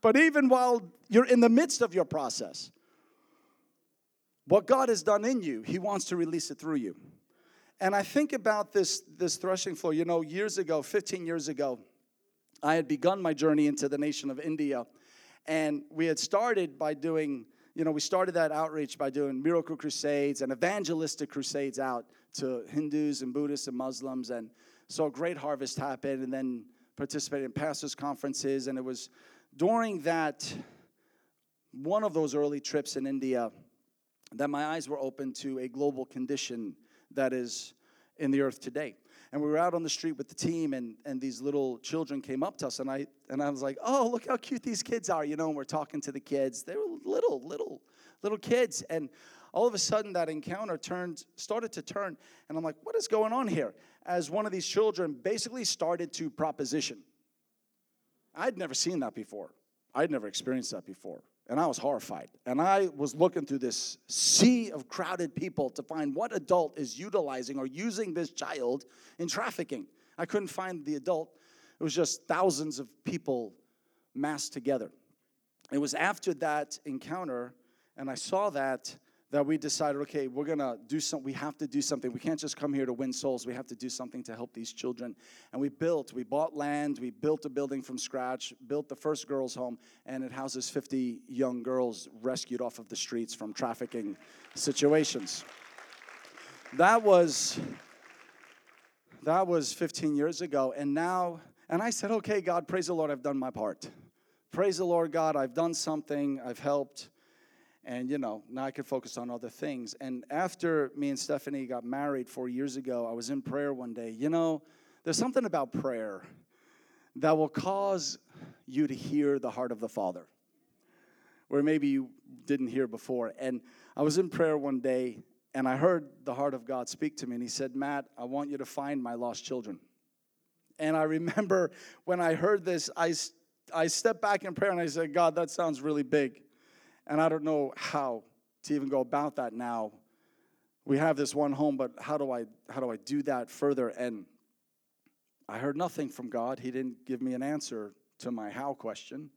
Speaker 2: But even while you're in the midst of your process, what God has done in you, He wants to release it through you. And I think about this, this threshing floor. You know, years ago, 15 years ago, I had begun my journey into the nation of India. And we had started by doing, you know, we started that outreach by doing miracle crusades and evangelistic crusades out to Hindus and Buddhists and Muslims. And so a great harvest happened, and then participated in pastors' conferences. And it was during that, one of those early trips in India, that my eyes were open to a global condition that is in the earth today. and we were out on the street with the team, and, and these little children came up to us, and I and I was like, "Oh, look how cute these kids are!" You know, and we're talking to the kids. They were little, little, little kids, and all of a sudden that encounter turned, started to turn, and I'm like, "What is going on here?" As one of these children basically started to proposition. I'd never seen that before. I'd never experienced that before. And I was horrified. And I was looking through this sea of crowded people to find what adult is utilizing or using this child in trafficking. I couldn't find the adult. It was just thousands of people massed together. It was after that encounter, and I saw that that we decided, okay, we're gonna do something. We have to do something. We can't just come here to win souls. We have to do something to help these children. And we built. We bought land. We built a building from scratch. Built the first girls' home, and it houses 50 young girls rescued off of the streets from trafficking situations. That was that was 15 years ago, and now. And I said, okay, God, praise the Lord, I've done my part. Praise the Lord, God, I've done something. I've helped and you know now i can focus on other things. And after me and stephanie got married four years ago i was in prayer one day. You know there's something about prayer that will cause you to hear the heart of the father where maybe you didn't hear before. And i was in prayer one day and i heard the heart of god speak to me and he said matt i want you to find my lost children. And i [LAUGHS] remember when i heard this i i stepped back in prayer and i said god that sounds really big and I don't know how to even go about that now. We have this one home, but how do I how do I do that further? And I heard nothing from God. He didn't give me an answer to my how question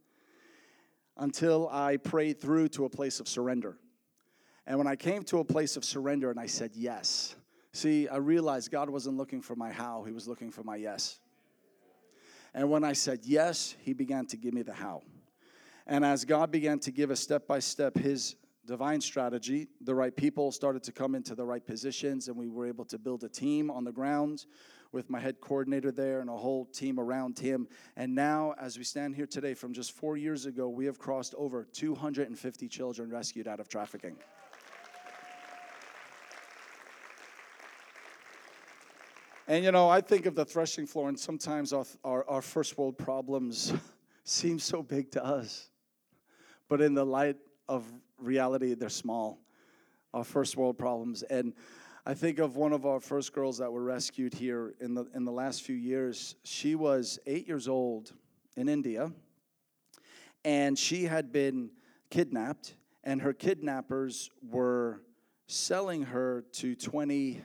Speaker 2: until I prayed through to a place of surrender. And when I came to a place of surrender and I said yes, see, I realized God wasn't looking for my how, He was looking for my yes. And when I said yes, He began to give me the how. And as God began to give us step by step His divine strategy, the right people started to come into the right positions, and we were able to build a team on the ground with my head coordinator there and a whole team around him. And now, as we stand here today, from just four years ago, we have crossed over 250 children rescued out of trafficking. And you know, I think of the threshing floor, and sometimes our, our, our first world problems [LAUGHS] seem so big to us but in the light of reality, they're small. Our first world problems. And I think of one of our first girls that were rescued here in the in the last few years. She was eight years old in India, and she had been kidnapped, and her kidnappers were selling her to 20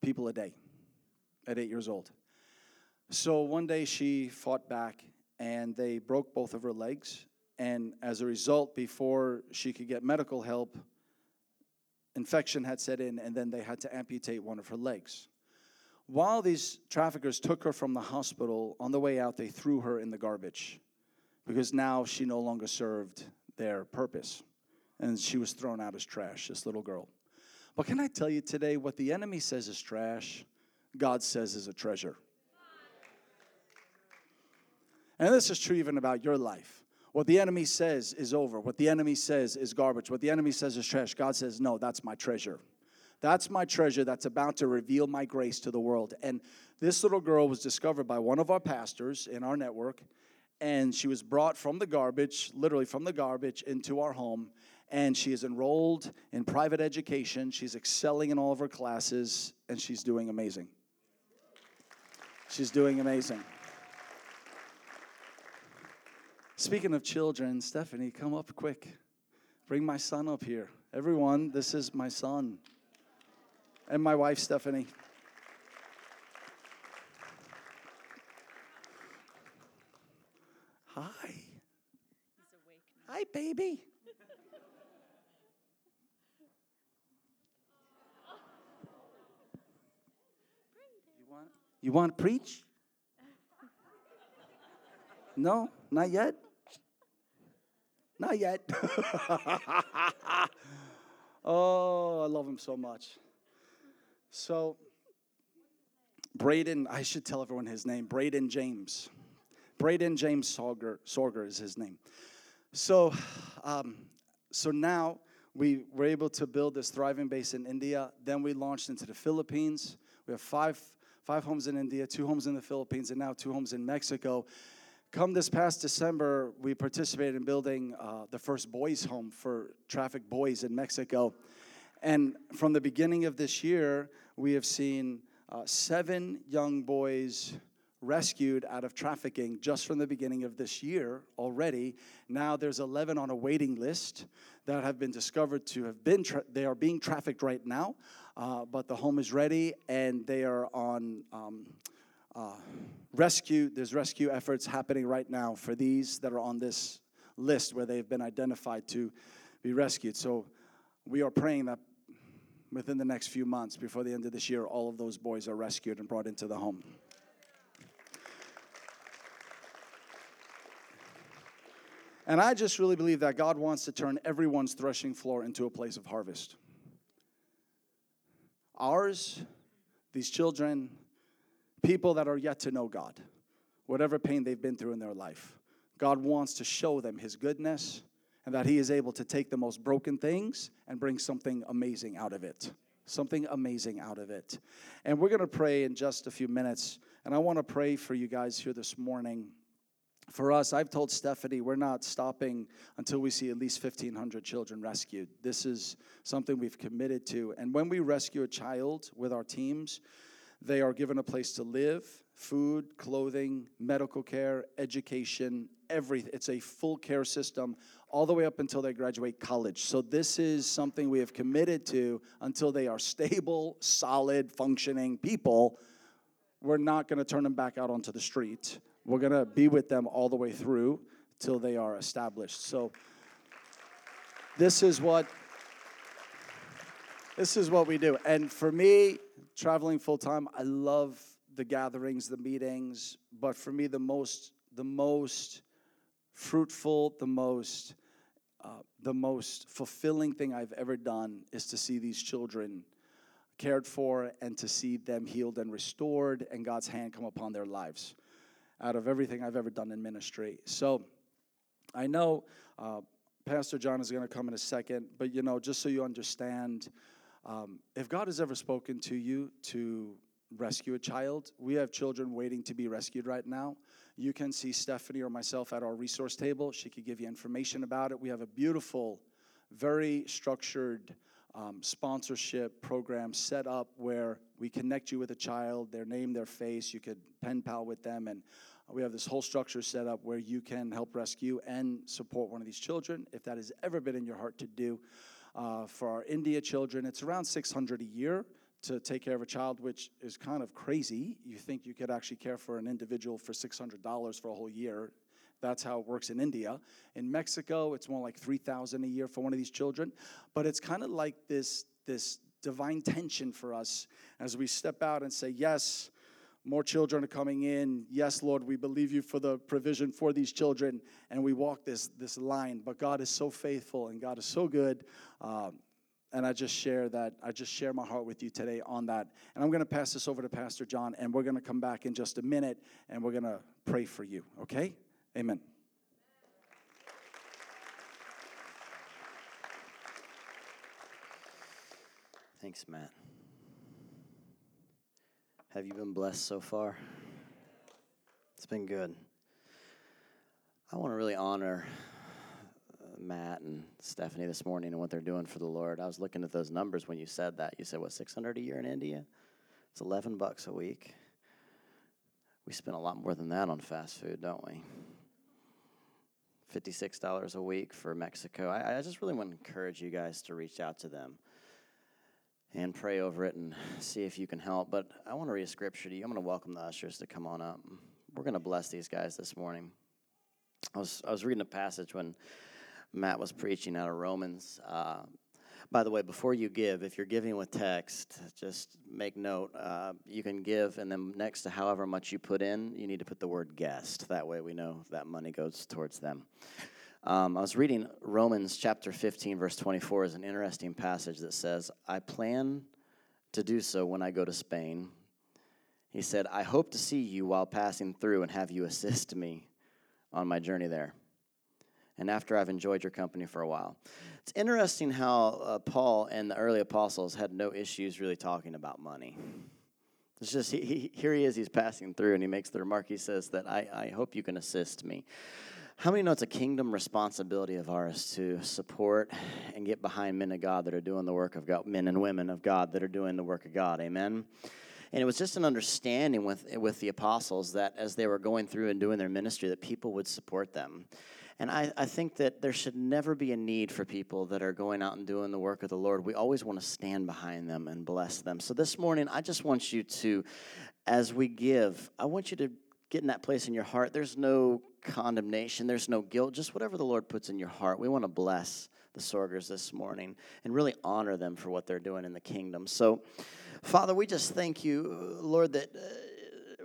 Speaker 2: people a day at eight years old. So one day she fought back and they broke both of her legs and as a result, before she could get medical help, infection had set in, and then they had to amputate one of her legs. While these traffickers took her from the hospital, on the way out, they threw her in the garbage because now she no longer served their purpose. And she was thrown out as trash, this little girl. But can I tell you today what the enemy says is trash, God says is a treasure. And this is true even about your life. What the enemy says is over. What the enemy says is garbage. What the enemy says is trash. God says, No, that's my treasure. That's my treasure that's about to reveal my grace to the world. And this little girl was discovered by one of our pastors in our network. And she was brought from the garbage, literally from the garbage, into our home. And she is enrolled in private education. She's excelling in all of her classes, and she's doing amazing. She's doing amazing. Speaking of children, Stephanie, come up quick. Bring my son up here. Everyone, this is my son. And my wife, Stephanie. Hi. Hi, baby. you want you want to preach? No, not yet. Not yet. [LAUGHS] oh, I love him so much. So, Braden, I should tell everyone his name. Braden James. Braden James Sorger, Sorger is his name. So, um, so now we were able to build this thriving base in India. Then we launched into the Philippines. We have five five homes in India, two homes in the Philippines, and now two homes in Mexico. Come this past December, we participated in building uh, the first boys' home for trafficked boys in Mexico. And from the beginning of this year, we have seen uh, seven young boys rescued out of trafficking just from the beginning of this year already. Now there's 11 on a waiting list that have been discovered to have been, tra- they are being trafficked right now, uh, but the home is ready and they are on. Um, uh, rescue, there's rescue efforts happening right now for these that are on this list where they've been identified to be rescued. So we are praying that within the next few months, before the end of this year, all of those boys are rescued and brought into the home. And I just really believe that God wants to turn everyone's threshing floor into a place of harvest. Ours, these children, people that are yet to know God, whatever pain they've been through in their life. God wants to show them His goodness and that He is able to take the most broken things and bring something amazing out of it. Something amazing out of it. And we're going to pray in just a few minutes. And I want to pray for you guys here this morning. For us, I've told Stephanie we're not stopping until we see at least 1,500 children rescued. This is something we've committed to. And when we rescue a child with our teams, they are given a place to live, food, clothing, medical care, education, everything. It's a full care system all the way up until they graduate college. So, this is something we have committed to until they are stable, solid, functioning people. We're not going to turn them back out onto the street. We're going to be with them all the way through till they are established. So, this is what this is what we do. And for me, traveling full time, I love the gatherings, the meetings, but for me the most the most fruitful, the most uh, the most fulfilling thing I've ever done is to see these children cared for and to see them healed and restored and God's hand come upon their lives out of everything I've ever done in ministry. So I know uh, Pastor John is going to come in a second, but you know, just so you understand, um, if God has ever spoken to you to rescue a child, we have children waiting to be rescued right now. You can see Stephanie or myself at our resource table. She could give you information about it. We have a beautiful, very structured um, sponsorship program set up where we connect you with a child, their name, their face. You could pen pal with them, and we have this whole structure set up where you can help rescue and support one of these children if that has ever been in your heart to do. Uh, for our India children, it's around 600 a year to take care of a child, which is kind of crazy. You think you could actually care for an individual for $600 for a whole year. That's how it works in India. In Mexico, it's more like 3000 a year for one of these children. But it's kind of like this, this divine tension for us as we step out and say, Yes, more children are coming in. Yes, Lord, we believe you for the provision for these children, and we walk this this line. But God is so faithful, and God is so good. Um, and I just share that. I just share my heart with you today on that. And I'm going to pass this over to Pastor John, and we're going to come back in just a minute, and we're going to pray for you. Okay? Amen.
Speaker 3: Thanks, Matt. Have you been blessed so far? It's been good. I want to really honor uh, Matt and Stephanie this morning and what they're doing for the Lord. I was looking at those numbers when you said that. You said, what, 600 a year in India? It's 11 bucks a week. We spend a lot more than that on fast food, don't we? $56 a week for Mexico. I, I just really want to encourage you guys to reach out to them and pray over it and see if you can help. But I want to read a scripture to you. I'm going to welcome the ushers to come on up. We're going to bless these guys this morning. I was I was reading a passage when Matt was preaching out of Romans. Uh, by the way, before you give, if you're giving with text, just make note. Uh, you can give, and then next to however much you put in, you need to put the word guest. That way we know that money goes towards them. Um, I was reading Romans chapter 15, verse 24, is an interesting passage that says, I plan to do so when I go to Spain. He said, I hope to see you while passing through and have you assist me on my journey there. And after I've enjoyed your company for a while. It's interesting how uh, Paul and the early apostles had no issues really talking about money. It's just he, he, here he is. He's passing through, and he makes the remark. He says that I, I hope you can assist me. How many know it's a kingdom responsibility of ours to support and get behind men of God that are doing the work of God, men and women of God that are doing the work of God? Amen. And it was just an understanding with with the apostles that as they were going through and doing their ministry, that people would support them. And I, I think that there should never be a need for people that are going out and doing the work of the Lord. We always want to stand behind them and bless them. So this morning, I just want you to, as we give, I want you to get in that place in your heart. There's no condemnation, there's no guilt, just whatever the Lord puts in your heart. We want to bless the Sorgers this morning and really honor them for what they're doing in the kingdom. So, Father, we just thank you, Lord, that. Uh,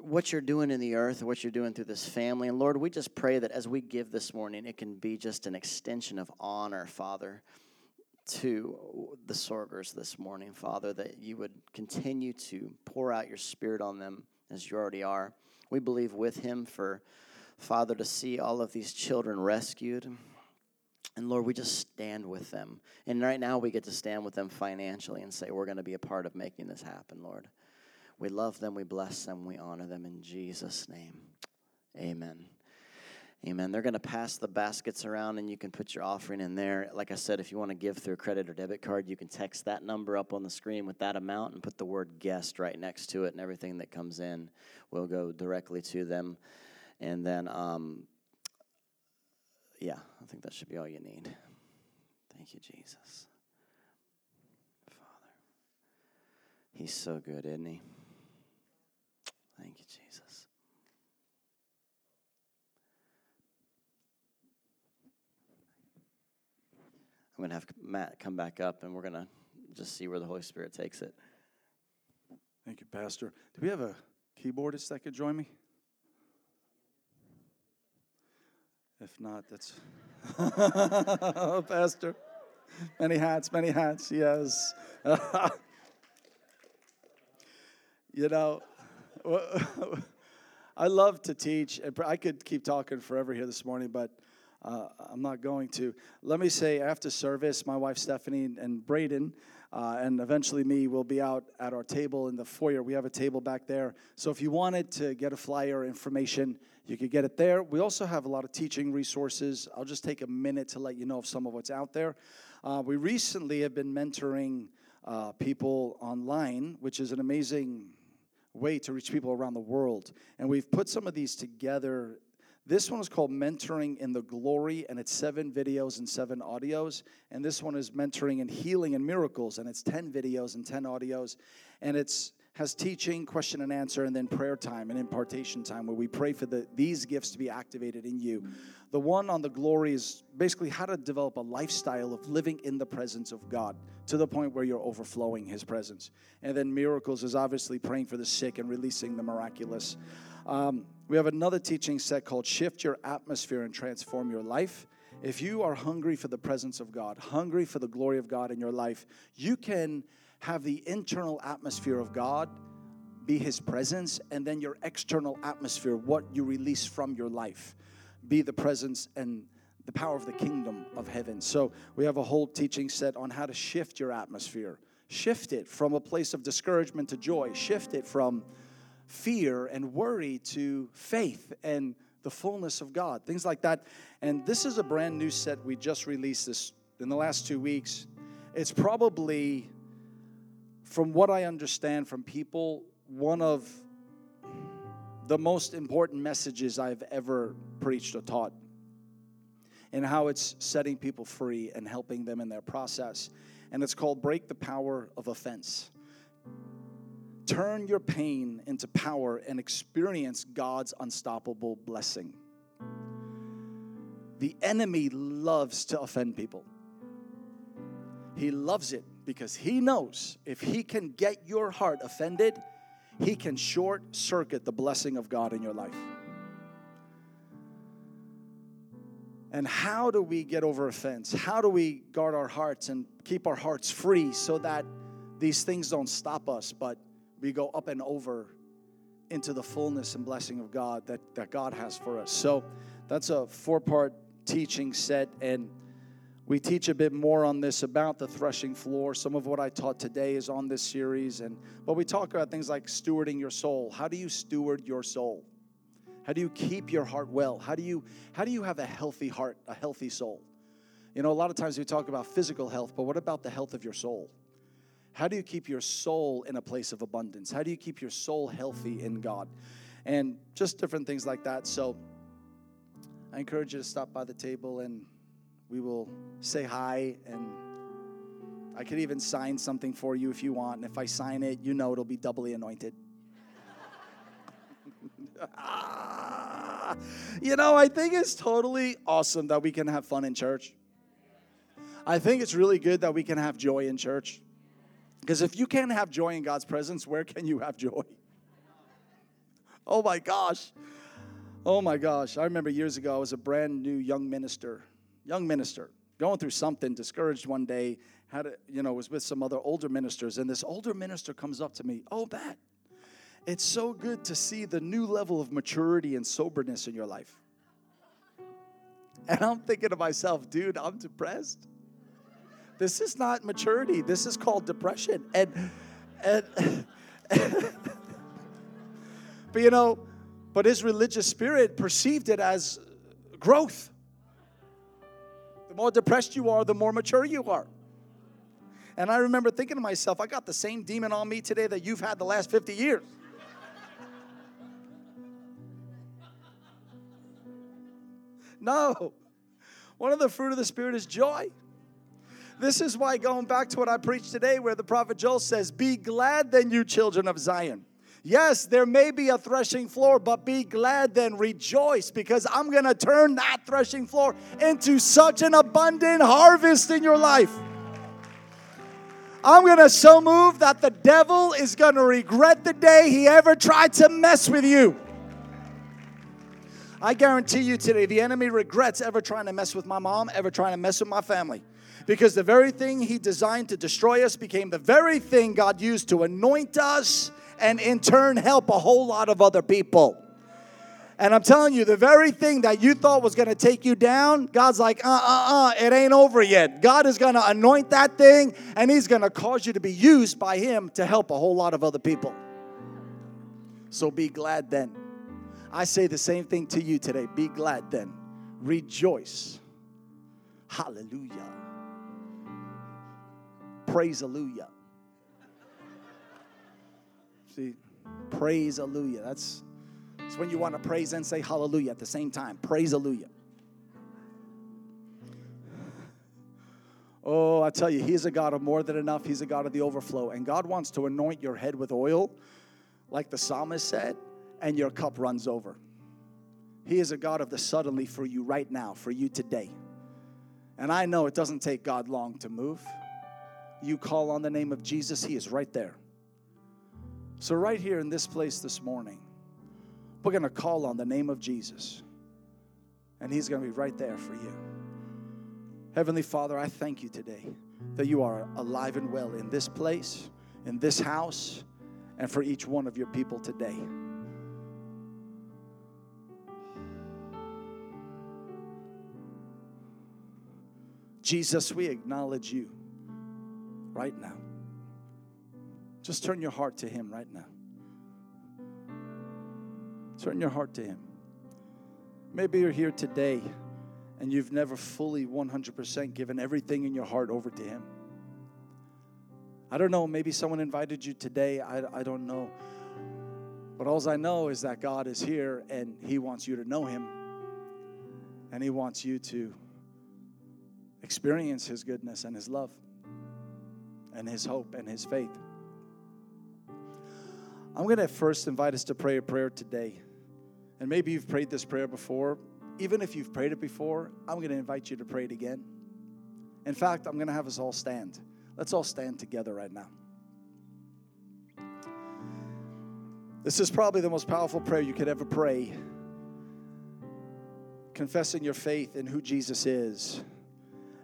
Speaker 3: what you're doing in the earth, what you're doing through this family. And Lord, we just pray that as we give this morning, it can be just an extension of honor, Father, to the Sorgers this morning, Father, that you would continue to pour out your spirit on them as you already are. We believe with him for Father to see all of these children rescued. And Lord, we just stand with them. And right now we get to stand with them financially and say, we're going to be a part of making this happen, Lord. We love them, we bless them, we honor them in Jesus' name. Amen. Amen. They're going to pass the baskets around and you can put your offering in there. Like I said, if you want to give through a credit or debit card, you can text that number up on the screen with that amount and put the word guest right next to it, and everything that comes in will go directly to them. And then, um, yeah, I think that should be all you need. Thank you, Jesus. Father. He's so good, isn't he? Thank you, Jesus. I'm going to have Matt come back up and we're going to just see where the Holy Spirit takes it.
Speaker 2: Thank you, Pastor. Do we have a keyboardist that could join me? If not, that's [LAUGHS] Pastor. Many hats, many hats, yes. [LAUGHS] you know, [LAUGHS] I love to teach, I could keep talking forever here this morning, but uh, I'm not going to. Let me say, after service, my wife Stephanie and Braden, uh, and eventually me, will be out at our table in the foyer. We have a table back there. So if you wanted to get a flyer information, you could get it there. We also have a lot of teaching resources. I'll just take a minute to let you know of some of what's out there. Uh, we recently have been mentoring uh, people online, which is an amazing way to reach people around the world. And we've put some of these together. This one is called Mentoring in the Glory, and it's seven videos and seven audios. And this one is Mentoring in Healing and Miracles, and it's 10 videos and 10 audios. And it's has teaching, question and answer, and then prayer time and impartation time where we pray for the, these gifts to be activated in you. The one on the glory is basically how to develop a lifestyle of living in the presence of God to the point where you're overflowing His presence. And then miracles is obviously praying for the sick and releasing the miraculous. Um, we have another teaching set called Shift Your Atmosphere and Transform Your Life. If you are hungry for the presence of God, hungry for the glory of God in your life, you can have the internal atmosphere of God be His presence, and then your external atmosphere, what you release from your life, be the presence and the power of the kingdom of heaven. So we have a whole teaching set on how to shift your atmosphere. Shift it from a place of discouragement to joy. Shift it from fear and worry to faith and the fullness of God. Things like that. And this is a brand new set we just released this in the last 2 weeks. It's probably from what I understand from people, one of the most important messages I've ever preached or taught, and how it's setting people free and helping them in their process. And it's called Break the Power of Offense. Turn your pain into power and experience God's unstoppable blessing. The enemy loves to offend people. He loves it because he knows if he can get your heart offended, he can short circuit the blessing of God in your life. And how do we get over offense? How do we guard our hearts and keep our hearts free so that these things don't stop us, but we go up and over into the fullness and blessing of God that, that God has for us? So that's a four part teaching set. And we teach a bit more on this about the threshing floor. Some of what I taught today is on this series, and but we talk about things like stewarding your soul. How do you steward your soul? How do you keep your heart well? How do you how do you have a healthy heart, a healthy soul? You know, a lot of times we talk about physical health, but what about the health of your soul? How do you keep your soul in a place of abundance? How do you keep your soul healthy in God? And just different things like that. So I encourage you to stop by the table and we will say hi and I could even sign something for you if you want. And if I sign it, you know it'll be doubly anointed. [LAUGHS] you know, I think it's totally awesome that we can have fun in church. I think it's really good that we can have joy in church. Because if you can't have joy in God's presence, where can you have joy? Oh my gosh. Oh my gosh. I remember years ago, I was a brand new young minister, young minister, going through something, discouraged one day, had a, you know, was with some other older ministers, and this older minister comes up to me, Oh, Matt, it's so good to see the new level of maturity and soberness in your life. And I'm thinking to myself, dude, I'm depressed. This is not maturity. This is called depression. And, and, [LAUGHS] but you know, but his religious spirit perceived it as growth. More depressed you are, the more mature you are. And I remember thinking to myself, I got the same demon on me today that you've had the last 50 years. [LAUGHS] No. One of the fruit of the Spirit is joy. This is why, going back to what I preached today, where the prophet Joel says, Be glad then, you children of Zion. Yes, there may be a threshing floor, but be glad then, rejoice, because I'm gonna turn that threshing floor into such an abundant harvest in your life. I'm gonna so move that the devil is gonna regret the day he ever tried to mess with you. I guarantee you today, the enemy regrets ever trying to mess with my mom, ever trying to mess with my family. Because the very thing he designed to destroy us became the very thing God used to anoint us and in turn help a whole lot of other people. And I'm telling you, the very thing that you thought was going to take you down, God's like, uh uh uh, it ain't over yet. God is going to anoint that thing and He's going to cause you to be used by Him to help a whole lot of other people. So be glad then. I say the same thing to you today. Be glad then. Rejoice. Hallelujah. Praise hallelujah. See, praise hallelujah. That's, that's when you want to praise and say hallelujah at the same time. Praise hallelujah. Oh, I tell you, He's a God of more than enough. He's a God of the overflow. And God wants to anoint your head with oil, like the psalmist said, and your cup runs over. He is a God of the suddenly for you right now, for you today. And I know it doesn't take God long to move. You call on the name of Jesus, He is right there. So, right here in this place this morning, we're going to call on the name of Jesus, and He's going to be right there for you. Heavenly Father, I thank you today that you are alive and well in this place, in this house, and for each one of your people today. Jesus, we acknowledge you right now. Just turn your heart to Him right now. Turn your heart to Him. Maybe you're here today and you've never fully 100% given everything in your heart over to Him. I don't know, maybe someone invited you today. I, I don't know. But all I know is that God is here and He wants you to know Him. And He wants you to experience His goodness and His love and His hope and His faith. I'm going to first invite us to pray a prayer today. And maybe you've prayed this prayer before. Even if you've prayed it before, I'm going to invite you to pray it again. In fact, I'm going to have us all stand. Let's all stand together right now. This is probably the most powerful prayer you could ever pray. Confessing your faith in who Jesus is.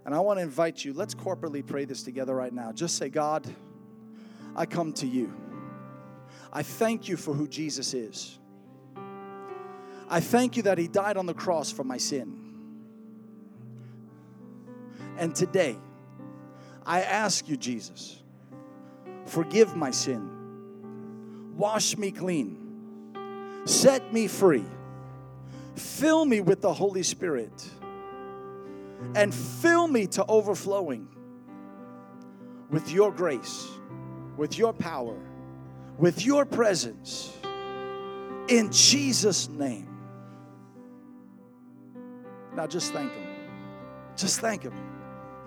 Speaker 2: And I want to invite you, let's corporately pray this together right now. Just say, God, I come to you. I thank you for who Jesus is. I thank you that He died on the cross for my sin. And today, I ask you, Jesus, forgive my sin, wash me clean, set me free, fill me with the Holy Spirit, and fill me to overflowing with your grace, with your power, with your presence. In Jesus' name. Now just thank Him. Just thank Him.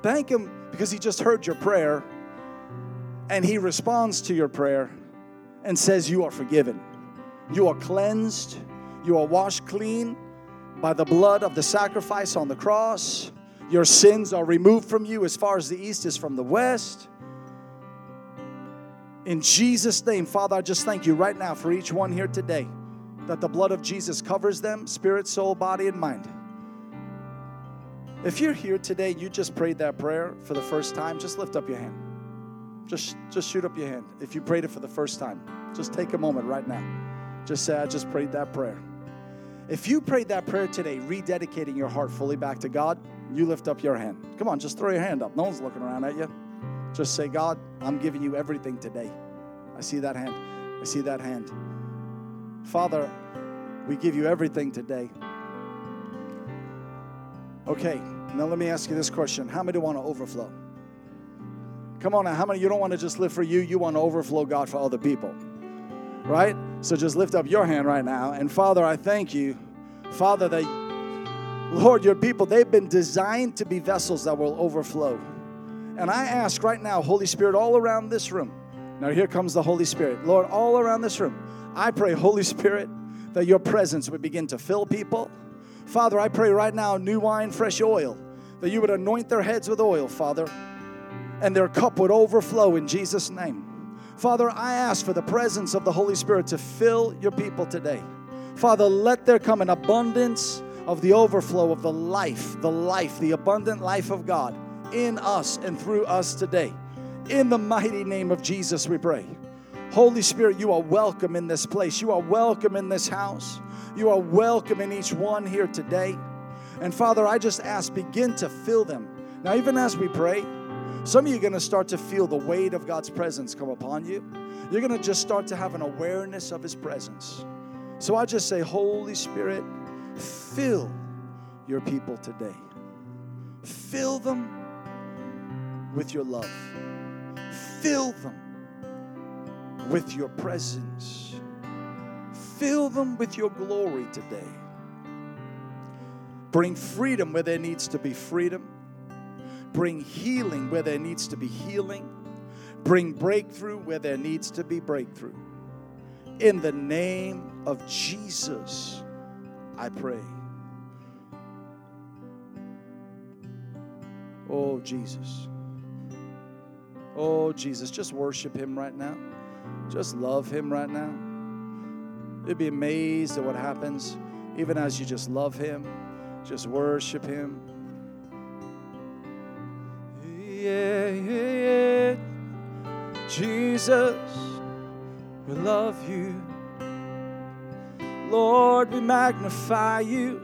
Speaker 2: Thank Him because He just heard your prayer and He responds to your prayer and says, You are forgiven. You are cleansed. You are washed clean by the blood of the sacrifice on the cross. Your sins are removed from you as far as the east is from the west. In Jesus' name, Father, I just thank you right now for each one here today that the blood of Jesus covers them, spirit, soul, body, and mind. If you're here today, you just prayed that prayer for the first time, just lift up your hand. Just, just shoot up your hand. If you prayed it for the first time, just take a moment right now. Just say, I just prayed that prayer. If you prayed that prayer today, rededicating your heart fully back to God, you lift up your hand. Come on, just throw your hand up. No one's looking around at you. Just say, God, I'm giving you everything today. I see that hand. I see that hand. Father, we give you everything today. Okay, now let me ask you this question How many want to overflow? Come on now, how many you don't want to just live for you, you want to overflow God for other people? Right? So just lift up your hand right now. And Father, I thank you, Father, that Lord, your people, they've been designed to be vessels that will overflow. And I ask right now, Holy Spirit, all around this room. Now, here comes the Holy Spirit. Lord, all around this room, I pray, Holy Spirit, that your presence would begin to fill people. Father, I pray right now, new wine, fresh oil, that you would anoint their heads with oil, Father, and their cup would overflow in Jesus' name. Father, I ask for the presence of the Holy Spirit to fill your people today. Father, let there come an abundance of the overflow of the life, the life, the abundant life of God in us and through us today. In the mighty name of Jesus, we pray. Holy Spirit, you are welcome in this place. You are welcome in this house. You are welcome in each one here today. And Father, I just ask, begin to fill them. Now, even as we pray, some of you are going to start to feel the weight of God's presence come upon you. You're going to just start to have an awareness of His presence. So I just say, Holy Spirit, fill your people today. Fill them with your love. Fill them with your presence. Fill them with your glory today. Bring freedom where there needs to be freedom. Bring healing where there needs to be healing. Bring breakthrough where there needs to be breakthrough. In the name of Jesus, I pray. Oh, Jesus. Oh, Jesus. Just worship Him right now. Just love Him right now. You'd be amazed at what happens even as you just love Him, just worship Him. Yeah, yeah, yeah. Jesus, we love you. Lord, we magnify you.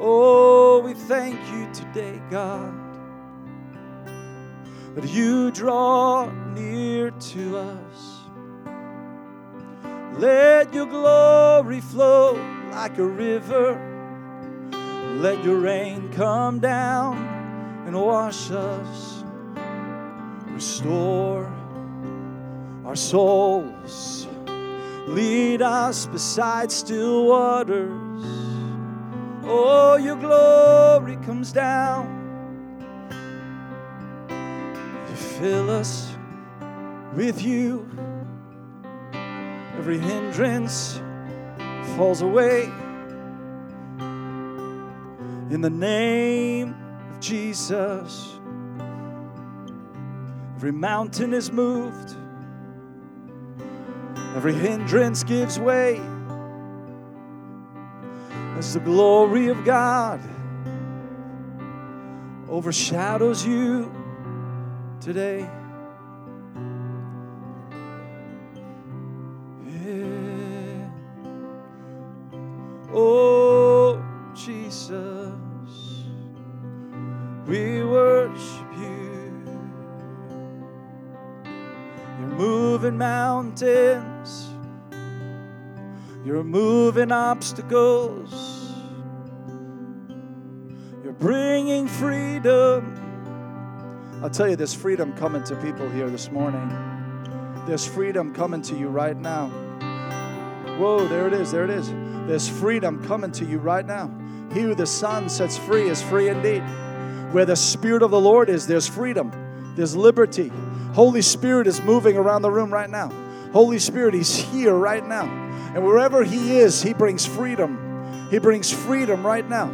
Speaker 2: Oh, we thank you today, God, that you draw near to us. Let your glory flow like a river. Let your rain come down and wash us. Restore our souls. Lead us beside still waters. Oh, your glory comes down. Fill us with you. Every hindrance falls away. In the name of Jesus, every mountain is moved, every hindrance gives way as the glory of God overshadows you today. Yeah. Oh, Jesus. We worship you. You're moving mountains. You're moving obstacles. You're bringing freedom. I'll tell you, there's freedom coming to people here this morning. There's freedom coming to you right now. Whoa, there it is, there it is. There's freedom coming to you right now. He who the Son sets free is free indeed. Where the Spirit of the Lord is, there's freedom, there's liberty. Holy Spirit is moving around the room right now. Holy Spirit, He's here right now. And wherever He is, He brings freedom. He brings freedom right now.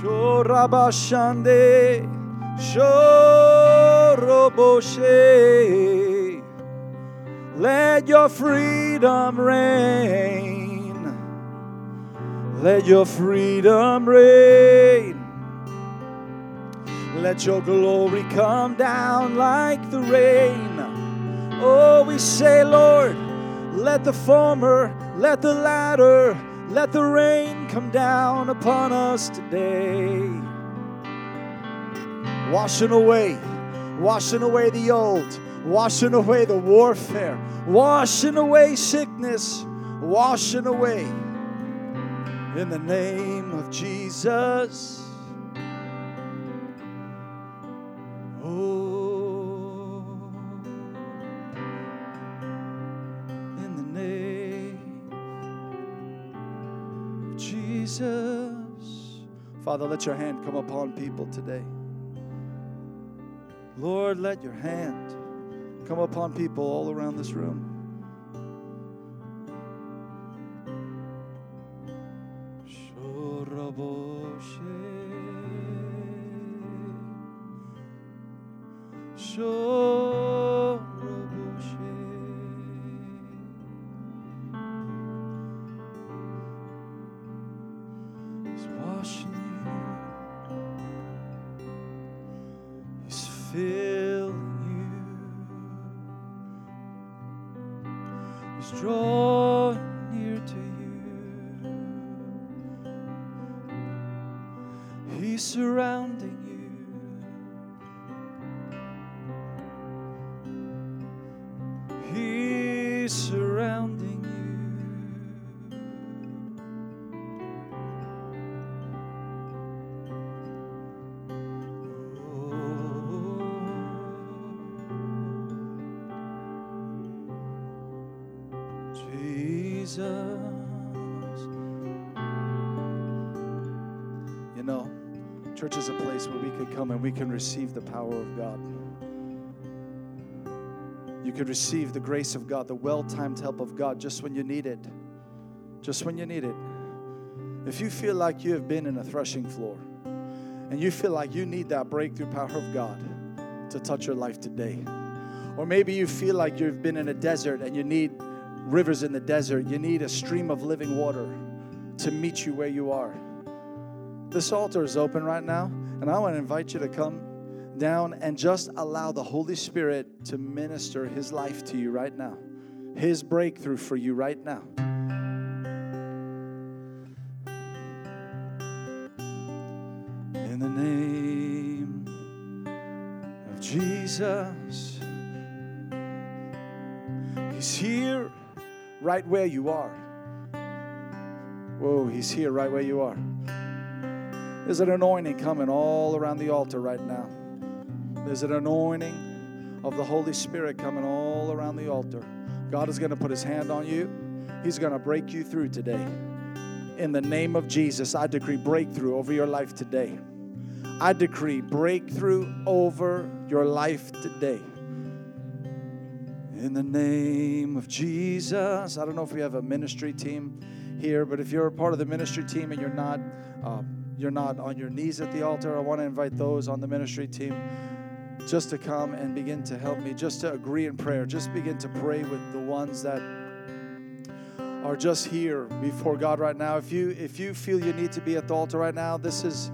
Speaker 2: Shorabashande, Shoroboshe. Let your freedom reign. Let your freedom reign. Let your glory come down like the rain. Oh, we say, Lord, let the former, let the latter, let the rain come down upon us today. Washing away, washing away the old, washing away the warfare, washing away sickness, washing away in the name of Jesus. Oh, in the name of Jesus. Father, let your hand come upon people today. Lord, let your hand come upon people all around this room. He's come and we can receive the power of God. You could receive the grace of God, the well timed help of God just when you need it. Just when you need it. If you feel like you have been in a threshing floor and you feel like you need that breakthrough power of God to touch your life today, or maybe you feel like you've been in a desert and you need rivers in the desert, you need a stream of living water to meet you where you are. This altar is open right now, and I want to invite you to come down and just allow the Holy Spirit to minister His life to you right now, His breakthrough for you right now. In the name of Jesus, He's here right where you are. Whoa, He's here right where you are. There's an anointing coming all around the altar right now. There's an anointing of the Holy Spirit coming all around the altar. God is going to put His hand on you, He's going to break you through today. In the name of Jesus, I decree breakthrough over your life today. I decree breakthrough over your life today. In the name of Jesus. I don't know if we have a ministry team here, but if you're a part of the ministry team and you're not, uh, you're not on your knees at the altar, I want to invite those on the ministry team just to come and begin to help me, just to agree in prayer, just begin to pray with the ones that are just here before God right now. If you if you feel you need to be at the altar right now, this is,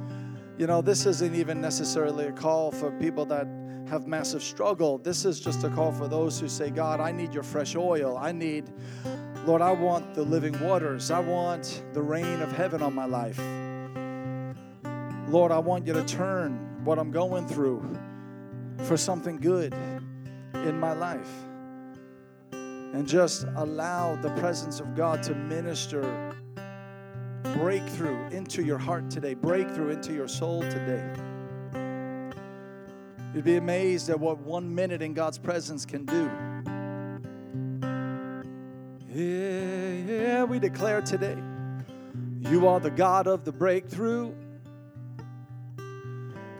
Speaker 2: you know, this isn't even necessarily a call for people that have massive struggle. This is just a call for those who say, God, I need your fresh oil. I need, Lord, I want the living waters. I want the rain of heaven on my life. Lord, I want you to turn what I'm going through for something good in my life. And just allow the presence of God to minister breakthrough into your heart today, breakthrough into your soul today. You'd be amazed at what one minute in God's presence can do. Yeah, yeah, we declare today you are the God of the breakthrough.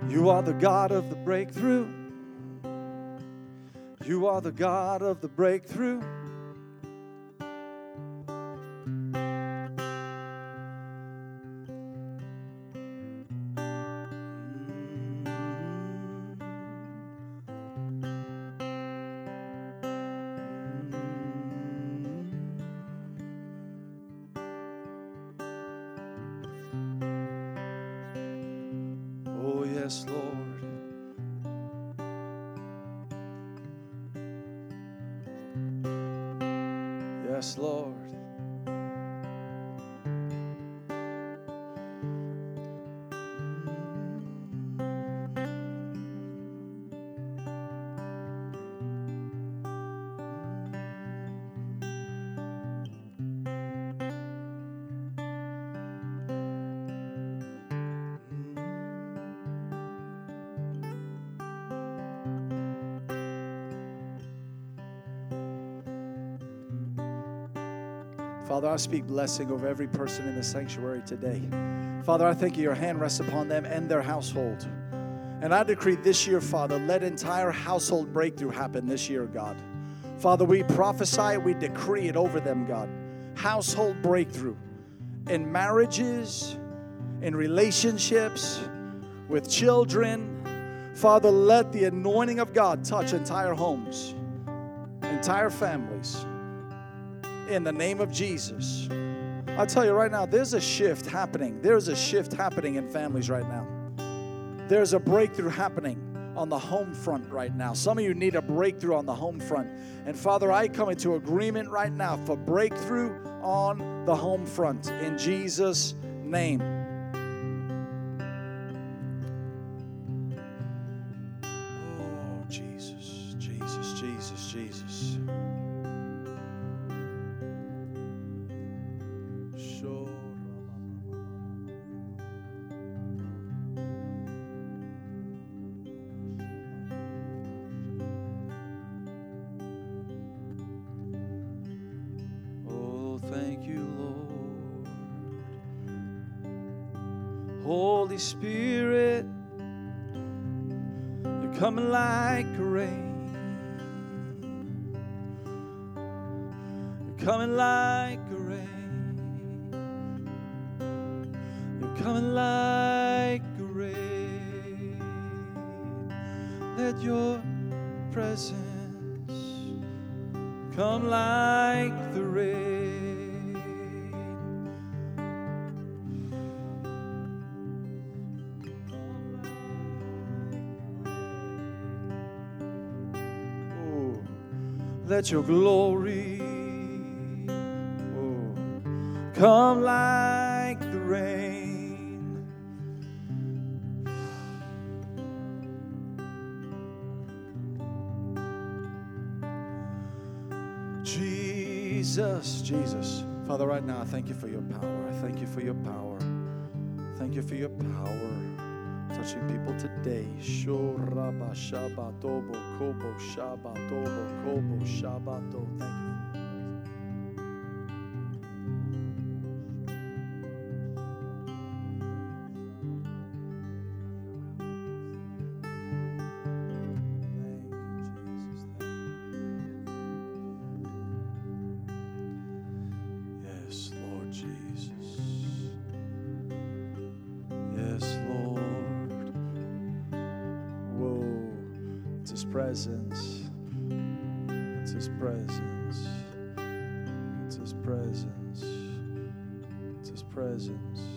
Speaker 2: You are the God of the breakthrough. You are the God of the breakthrough. I speak blessing over every person in the sanctuary today. Father, I thank you, your hand rests upon them and their household. And I decree this year, Father, let entire household breakthrough happen this year, God. Father, we prophesy, we decree it over them, God. Household breakthrough in marriages, in relationships, with children. Father, let the anointing of God touch entire homes, entire families in the name of Jesus. I tell you right now, there's a shift happening. There's a shift happening in families right now. There's a breakthrough happening on the home front right now. Some of you need a breakthrough on the home front. And Father, I come into agreement right now for breakthrough on the home front in Jesus' name. Your glory oh, come like the rain. Jesus, Jesus. Father, right now, I thank you for your power. I thank you for your power. Thank you for your power touching people today. Shoraba Shabatobo Kobo Shabatobo Kobo Shabato. Thank you. Presence. It's His presence. It's His presence. It's His presence.